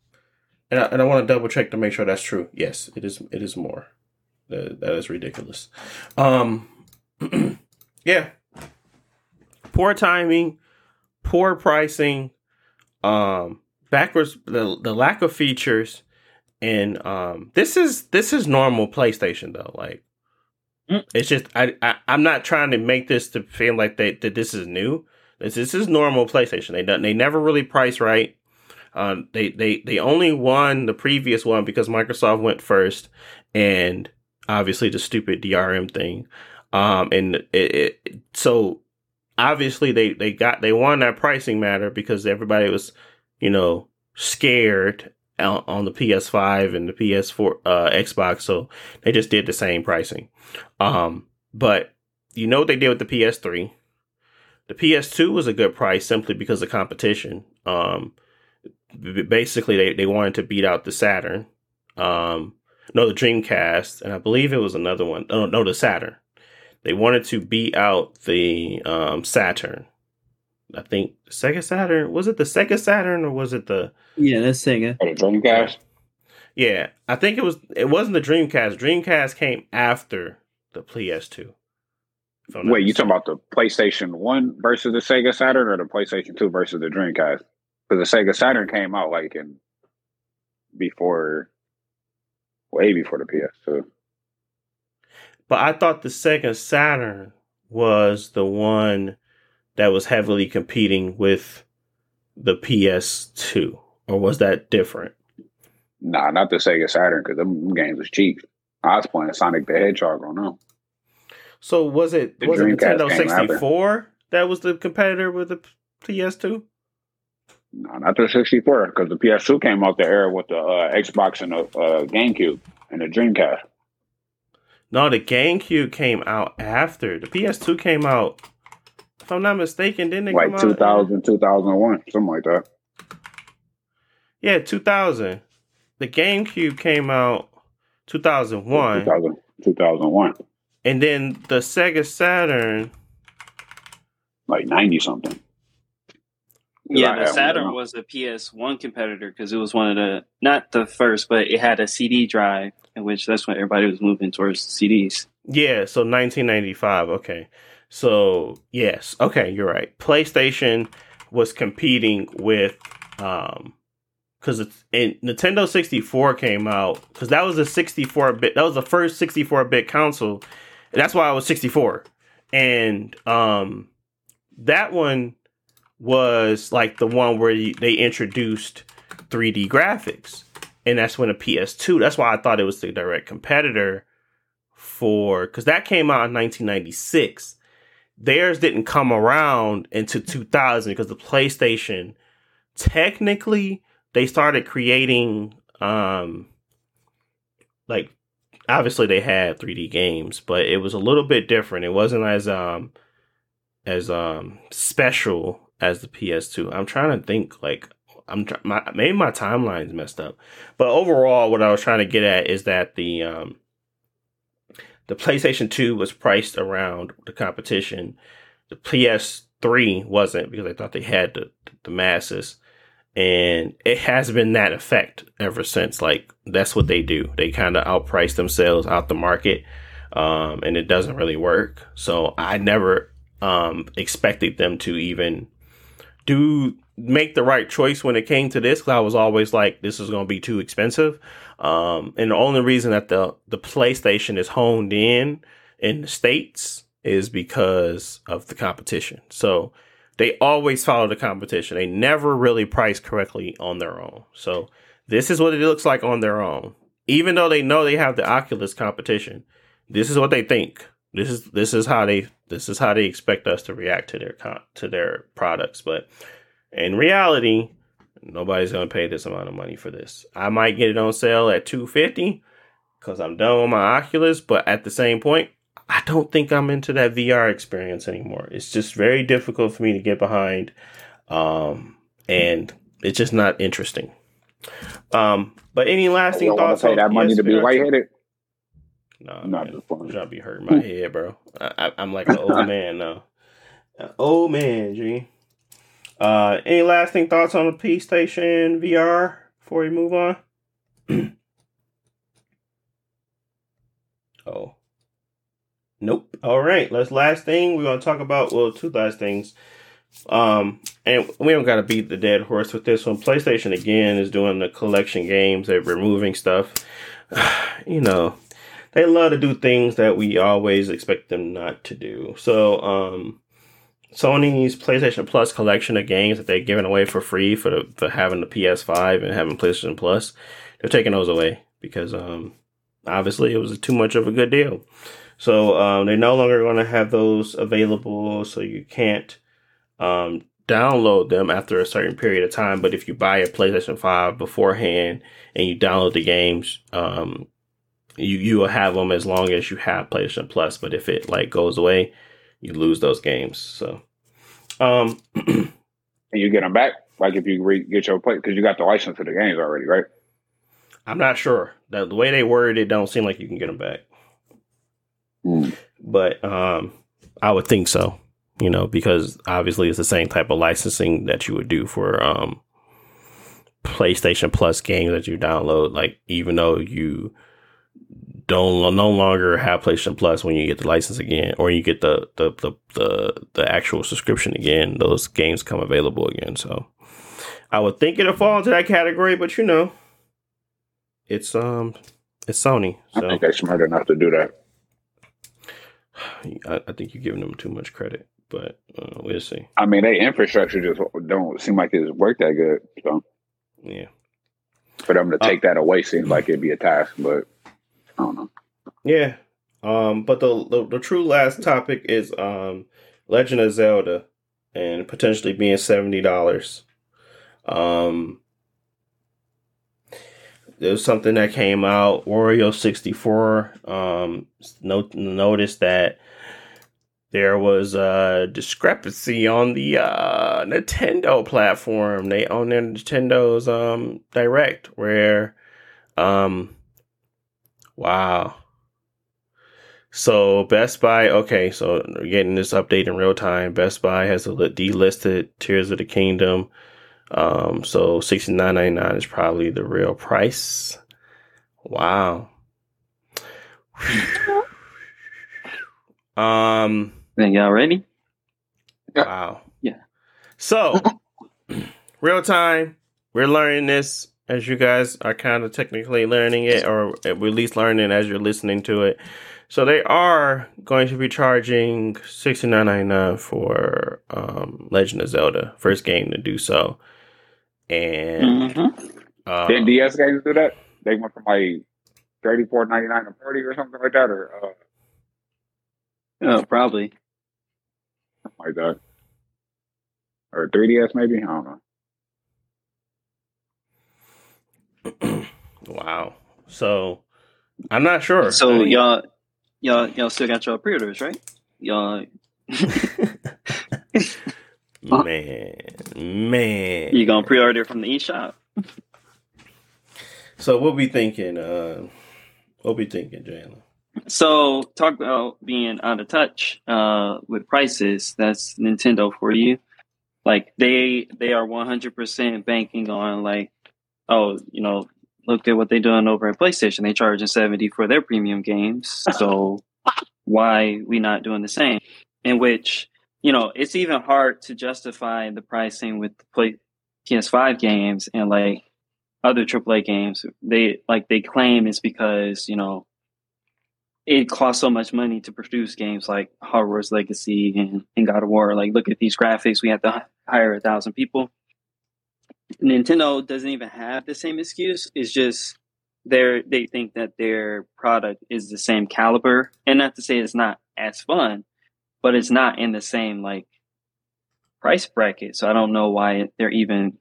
and I, and I want to double check to make sure that's true. Yes, it is. It is more. That, that is ridiculous. Um, yeah. Poor timing, poor pricing, um, backwards the the lack of features, and um, this is this is normal PlayStation though. Like, Mm. it's just I, I I'm not trying to make this to feel like they, that this is new. This this is normal PlayStation. They they never really price right. Uh, they they they only won the previous one because Microsoft went first, and obviously the stupid DRM thing. Um, and it, it so obviously they they got they won that pricing matter because everybody was you know scared on, the PS5 and the PS4 uh, Xbox, so they just did the same pricing. Um, but you know what they did with the PS3. The PS2 was a good price simply because of competition. Um, basically, they, they wanted to beat out the Saturn. Um, no, the Dreamcast, and I believe it was another one. No, no, the Saturn. They wanted to beat out the um, Saturn. I think Sega Saturn was it the Sega Saturn or was it the Yeah, that's Sega. For the Dreamcast, yeah, I think it was. It wasn't the Dreamcast. Dreamcast came after the PS2. if wait, you talking about the PlayStation One versus the Sega Saturn, or the PlayStation Two versus the Dreamcast? Because the Sega Saturn came out like in before, way before the PS2. But I thought the Sega Saturn was the one that was heavily competing with the PS2, or was that different? Nah, not the Sega Saturn, because them games was cheap. I was playing Sonic the Hedgehog on them. So was it The was it Nintendo 64 that was the competitor with the PS2? No, not the 64, because the PS2 came out the air with the uh, Xbox and the uh, GameCube and the Dreamcast. No, the GameCube came out after. The PS2 came out. If I'm not mistaken, didn't it Like come out? 2000, 2001, something like that. Yeah, 2000. The GameCube came out 2001, 2000, 2001, and then the Sega Saturn. like 90 something. Yeah, I the Saturn was a PS1 competitor because it was one of the not the first, but it had a CD drive, in which that's when everybody was moving towards CDs. Yeah, so 1995. Okay. So, yes. Okay, you're right. PlayStation was competing with um and Nintendo 64 came out cuz that was a 64 bit that was the first 64 bit console. That's why I was 64. And um that one was like the one where they introduced 3D graphics. And that's when a PS2, that's why I thought it was the direct competitor for because that came out in 1996. Theirs didn't come around into 2000 because the PlayStation technically they started creating um like obviously they had 3D games, but it was a little bit different. It wasn't as um as um special as the PS2. I'm trying to think like I'm try- my maybe my timeline's messed up. But overall what I was trying to get at is that the um the PlayStation 2 was priced around the competition. The PS3 wasn't because I thought they had the, the masses. And it has been that effect ever since. Like, that's what they do. They kind of outprice themselves out the market. Um, and it doesn't really work. So I never um, expected them to even do make the right choice when it came to this. Cause I was always like, this is going to be too expensive. Um, and the only reason that the the PlayStation is honed in in the states is because of the competition. So they always follow the competition. They never really price correctly on their own. So this is what it looks like on their own. Even though they know they have the Oculus competition, this is what they think. This is this is how they this is how they expect us to react to their con- to their products. But in reality, nobody's gonna pay this amount of money for this. I might get it on sale at two fifty because I'm done with my Oculus. But at the same point, I don't think I'm into that VR experience anymore. It's just very difficult for me to get behind, um, and it's just not interesting. Um, but any lasting don't want thoughts to pay that money to be PSVR? No, Not man. just I'm fun. trying to be hurting my head, bro. I, I, I'm like an old man now. Oh man, G. Uh, any lasting thoughts on the P Station VR before we move on? oh. Nope. All right. Let's last thing we're gonna talk about. Well, two last things. Um, and we don't gotta beat the dead horse with this one. PlayStation again is doing the collection games. They're removing stuff. you know, they love to do things that we always expect them not to do. So, um, Sony's PlayStation Plus collection of games that they're giving away for free for the, for having the PS5 and having PlayStation Plus, they're taking those away because um, obviously it was too much of a good deal. So um, they're no longer going to have those available, so you can't um, download them after a certain period of time. But if you buy a PlayStation 5 beforehand and you download the games, um, you you will have them as long as you have PlayStation Plus. But if it like goes away, you lose those games. So, um, and you get them back, like if you re- get your play because you got the license to the games already, right? I'm not sure. The, the way they worded it, don't seem like you can get them back. Mm. But um, I would think so. You know, because obviously it's the same type of licensing that you would do for um, PlayStation Plus games that you download. Like even though you don't no longer have PlayStation Plus when you get the license again, or you get the the the the, the actual subscription again. Those games come available again. So I would think it'll fall into that category, but you know, it's um it's Sony. So. I think they're smart enough to do that. I, I think you're giving them too much credit, but uh, we'll see. I mean, their infrastructure just don't seem like it's worked that good. So Yeah, for them to Uh, take that away seems like it'd be a task, but Don't know. yeah. Um, but the, the the true last topic is um Legend of Zelda and potentially being seventy dollars. Um, there's something that came out. Wario sixty four. Um, no, noticed that there was a discrepancy on the uh, Nintendo platform. They own their Nintendo's um Direct, where um, wow. So Best Buy, okay, so we're getting this update in real time. Best Buy has a delisted Tears of the Kingdom. Um, so sixty nine ninety nine is probably the real price. Wow. um. Then y'all ready? Wow. Yeah. So, real time, we're learning this as you guys are kind of technically learning it, or at least learning as you're listening to it. So they are going to be charging sixty nine ninety nine for um, Legend of Zelda, first game to do so, and Mm-hmm. uh, Didn't DS games do that? They went from like thirty four ninety nine to forty or something like that, or uh, Oh, probably. something like that, or three DS maybe. I don't know. wow. So I'm not sure. So I mean- y'all, y'all, y'all still got your pre-orders, right? Y'all, man, man. you gonna pre-order from the eShop? So what we'll thinking. Uh, what we'll thinking, Jalen. So talk about being out of touch uh, with prices. That's Nintendo for you. Like they they are one hundred percent banking on like, oh, you know, look at what they're doing over at PlayStation. They charging seventy for their premium games. So why we not doing the same? In which you know it's even hard to justify the pricing with the play, PS5 games and like other AAA games. They like they claim it's because you know it costs so much money to produce games like Hogwarts Legacy and, and God of War. Like, look at these graphics. We have to hire a thousand people. Nintendo doesn't even have the same excuse. It's just they they think that their product is the same caliber, and not to say it's not as fun, but it's not in the same like price bracket. So I don't know why they're even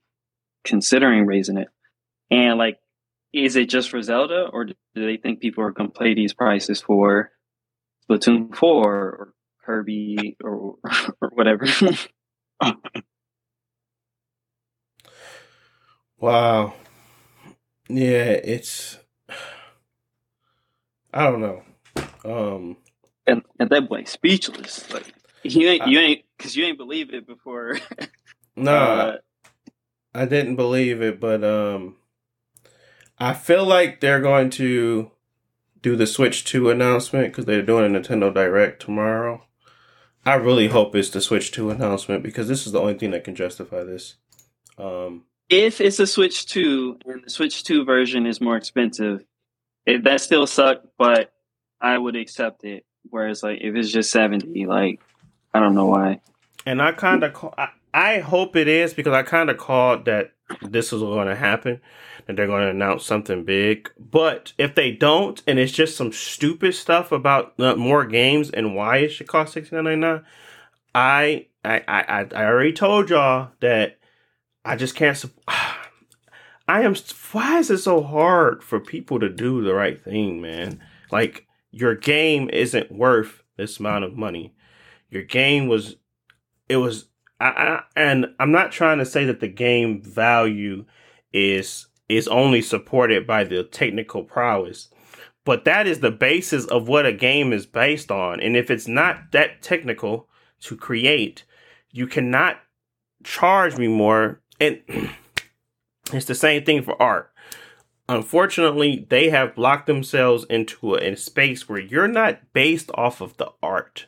considering raising it. And like is it just for Zelda, or do they think people are going to pay these prices for Splatoon Four or Kirby or or whatever? Wow. Yeah, it's. I don't know. Um. and, and that boy speechless. Like you ain't you ain't because you ain't believe it before. No, Uh, I didn't believe it, but um, I feel like they're going to do the Switch 2 announcement because they're doing a Nintendo Direct tomorrow. I really hope it's the Switch 2 announcement because this is the only thing that can justify this. Um, if it's a Switch Two and the Switch Two version is more expensive, it, that still suck. But I would accept it. Whereas, like, if it's just seventy, like, I don't know why. and I kind of, I, I hope it is because I kind of called that this is going to happen, that they're going to announce something big. But if they don't, and it's just some stupid stuff about uh, more games and why it should cost sixty nine ninety nine, I, I, I, I already told y'all that I just can't. sup- I am. Why is it so hard for people to do the right thing, man? Like your game isn't worth this amount of money. Your game was, it was, I, I, and I'm not trying to say that the game value is is only supported by the technical prowess, but that is the basis of what a game is based on. And if it's not that technical to create, you cannot charge me more. And it's the same thing for art. Unfortunately, they have locked themselves into a, a space where you're not based off of the art.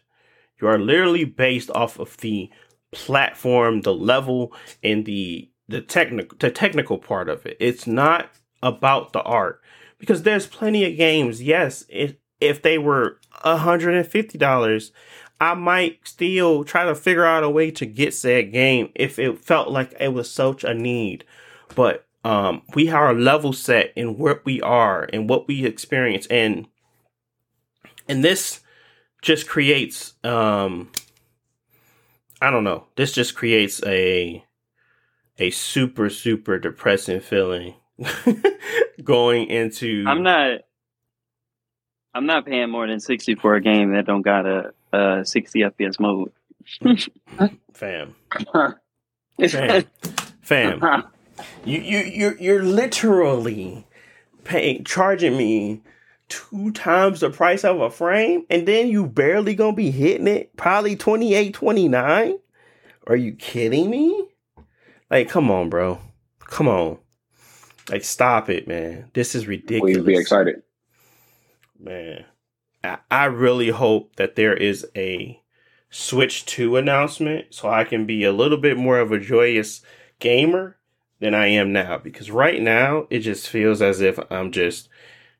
You are literally based off of the platform, the level, and the the technical the technical part of it. It's not about the art because there's plenty of games. Yes, if if they were hundred and fifty dollars, I might still try to figure out a way to get said game if it felt like it was such a need. But um, we are level set in what we are and what we experience, and and this just creates um, I don't know. This just creates a a super super depressing feeling going into. I'm not. I'm not paying more than sixty for a game that don't got a, a sixty FPS mode. fam, fam, fam. You you you're you're literally paying charging me two times the price of a frame, and then you barely gonna be hitting it. Probably 28, 29? Are you kidding me? Like, come on, bro. Come on. Like, stop it, man. This is ridiculous. Please be excited. Man, I, really hope that there is a Switch 2 announcement so I can be a little bit more of a joyous gamer than I am now because right now it just feels as if I'm just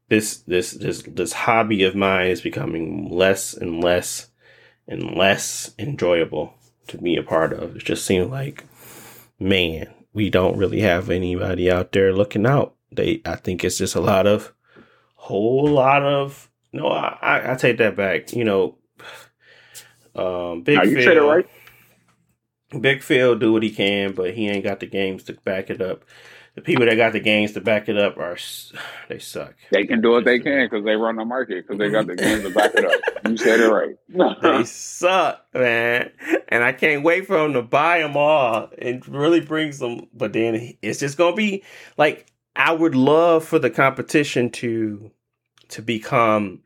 this this this this hobby of mine is becoming less and less and less enjoyable to be a part of. It just seems like man, we don't really have anybody out there looking out. They I think it's just a lot of whole lot of no, I I, I take that back. You know, um, Big Now you Phil, said it right. Big Phil do what he can, but he ain't got the games to back it up. The people that got the games to back it up are they suck. They can do what they can because they run the market because they got the games to back it up. You said it right. They suck, man, and I can't wait for him to buy them all and really bring some. But then it's just gonna be like I would love for the competition to to become,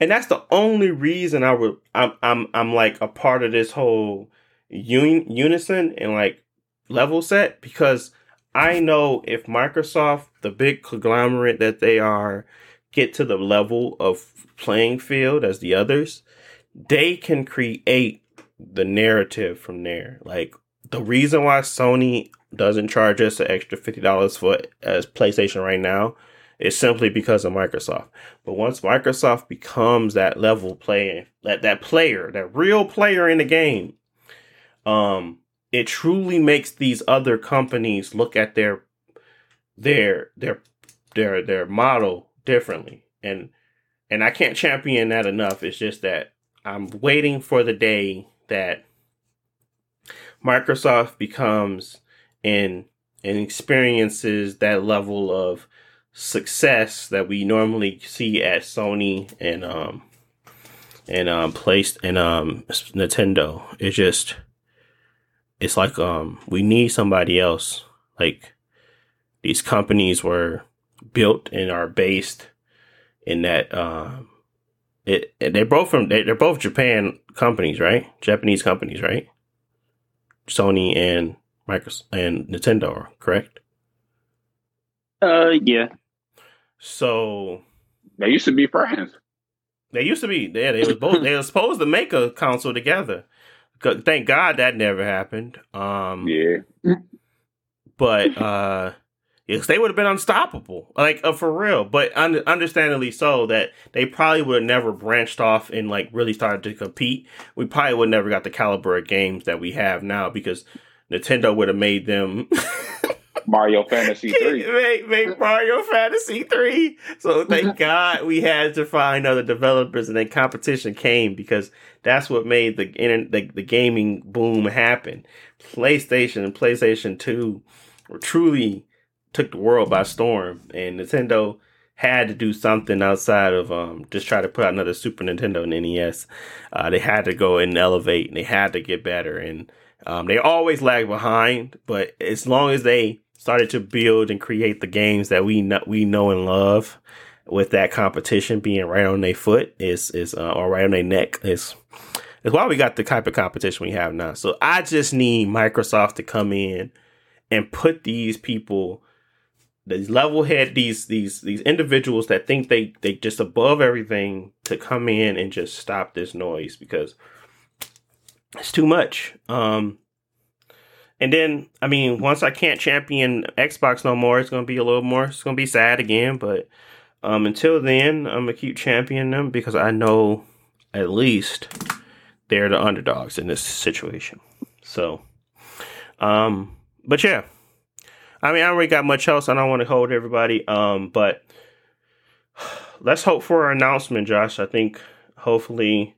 and that's the only reason I would. I'm I'm I'm like a part of this whole un, unison and like level set because I know if Microsoft, the big conglomerate that they are, get to the level of playing field as the others, they can create the narrative from there. Like the reason why Sony doesn't charge us an extra fifty dollars for as PlayStation right now is simply because of Microsoft. But once Microsoft becomes that level player, that that player, that real player in the game, um, it truly makes these other companies look at their their their their their model differently. And and I can't champion that enough. It's just that I'm waiting for the day that Microsoft becomes and and experiences that level of success that we normally see at Sony and um and um placed and um Nintendo. It's just it's like um we need somebody else. Like these companies were built and are based in that um it they're both from they- they're both Japan companies, right? Japanese companies, right? Sony and Microsoft and Nintendo correct? Uh, yeah. So They used to be friends. they used to be yeah, they were both they were supposed to make a console together. Thank God that never happened. Um Yeah. but uh yes, they would have been unstoppable, like uh, for real. But un- understandably so, that they probably would have never branched off and like really started to compete. We probably would never got the caliber of games that we have now because Nintendo would have made them Mario Fantasy 3. make, make Mario Fantasy three. So thank God we had to find other developers, and then competition came because that's what made the internet, the, the gaming boom happen. PlayStation and PlayStation Two were truly took the world by storm, and Nintendo had to do something outside of um, just try to put out another Super Nintendo and NES. Uh, they had to go and elevate, and they had to get better, and um, they always lag behind. But as long as they started to build and create the games that we know, we know and love, with that competition being right on their foot is is uh, or right on their neck is is why we got the type of competition we have now. So I just need Microsoft to come in and put these people these level head these these these individuals that think they they just above everything to come in and just stop this noise because it's too much um and then i mean once i can't champion xbox no more it's gonna be a little more it's gonna be sad again but um until then i'm gonna keep championing them because i know at least they're the underdogs in this situation so um but yeah I mean, I really got much else. I don't want to hold everybody. Um, but let's hope for an announcement, Josh. I think hopefully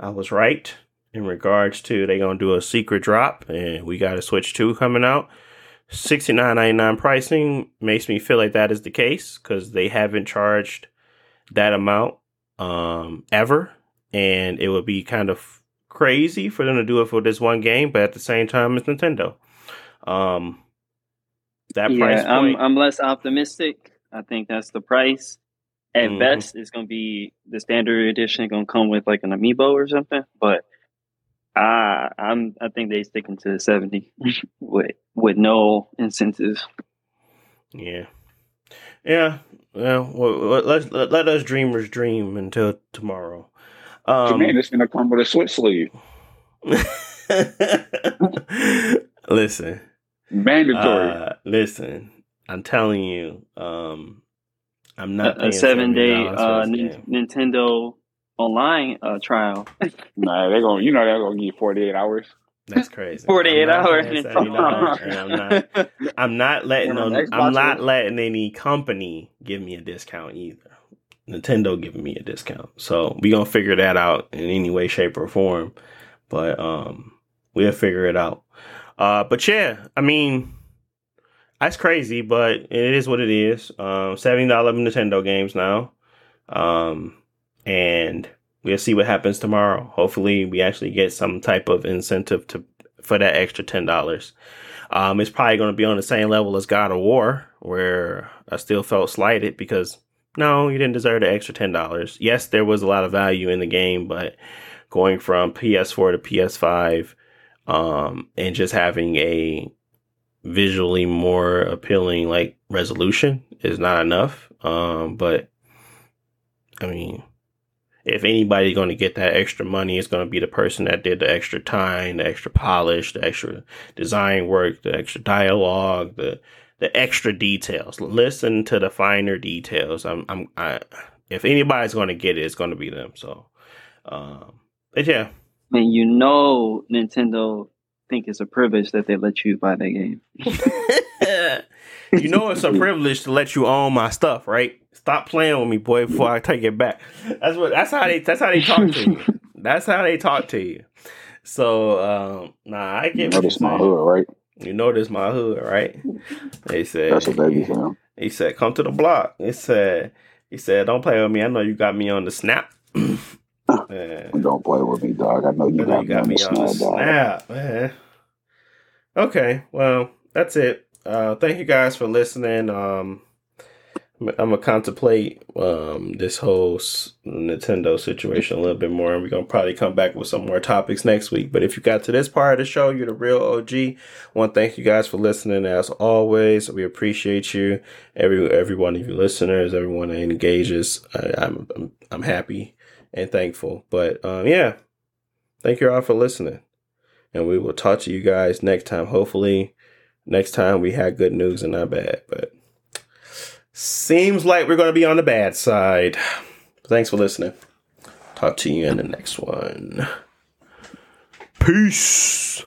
I was right in regards to they gonna do a secret drop, and we got a Switch Two coming out. Sixty nine ninety nine pricing makes me feel like that is the case because they haven't charged that amount um ever, and it would be kind of crazy for them to do it for this one game. But at the same time, it's Nintendo. Um, that price yeah, I'm. I'm less optimistic. I think that's the price. At Mhm. best, it's gonna be the standard edition. Gonna come with like an amiibo or something. But I I'm I think they sticking to the seventy with with no incentives. Yeah, yeah. Well, well, let, let, let, let us dreamers dream until tomorrow. Um, Man, it's gonna come with a Switch sleeve. listen, Mandatory. uh, listen. I'm telling you, um, I'm not A, a seven day uh, this Nintendo online uh, trial. nah, they're gonna you know they're gonna give you forty eight hours. That's crazy. Forty eight hours. paying $70, I'm not. I'm not letting Yeah, them, I'm not letting any company give me a discount either. Nintendo giving me a discount. So we gonna figure that out in any way, shape, or form. But um we'll figure it out. Uh but yeah, I mean that's crazy, but it is what it is. Um seventy dollar Nintendo games now. Um and we'll see what happens tomorrow. Hopefully we actually get some type of incentive to for that extra ten dollars. Um, it's probably going to be on the same level as God of War, where I still felt slighted because no, you didn't deserve the extra ten dollars. Yes, there was a lot of value in the game, but going from PS4 to PS5, um, and just having a visually more appealing like resolution is not enough. Um, but I mean, if anybody's going to get that extra money, it's going to be the person that did the extra time, the extra polish, the extra design work, the extra dialogue, the the extra details. Listen to the finer details. I'm I'm I if anybody's going to get it, it's going to be them. So, um, but yeah, and you know Nintendo think it's a privilege that they let you buy that game. you know it's a privilege to let you own my stuff, right? Stop playing with me, boy, before I take it back. That's what. That's how they. That's how they talk to you. That's how they talk to you. So, um, nah, I You get you're this my hood, right? You know this my hood, right? They said. That's what they be saying. He said, "Come to the block." He said, "He said, don't play with me. I know you got me on the snap." Don't play with me, dog. I know you I know got, me on the snap, dog. snap, man. Okay, well, that's it. Uh, thank you guys for listening. Um, I'm gonna contemplate um, this whole Nintendo situation a little bit more, and we're gonna probably come back with some more topics next week. But if you got to this part of the show, you're the real OG. Want to thank you guys for listening. As always, we appreciate you, every every one of you listeners, everyone that engages. I, I'm, I'm I'm happy and thankful. But um, yeah, thank you all for listening, and we will talk to you guys next time. Hopefully, next time we had good news and not bad, but. Seems like we're going to be on the bad side. Thanks for listening. Talk to you in the next one. Peace.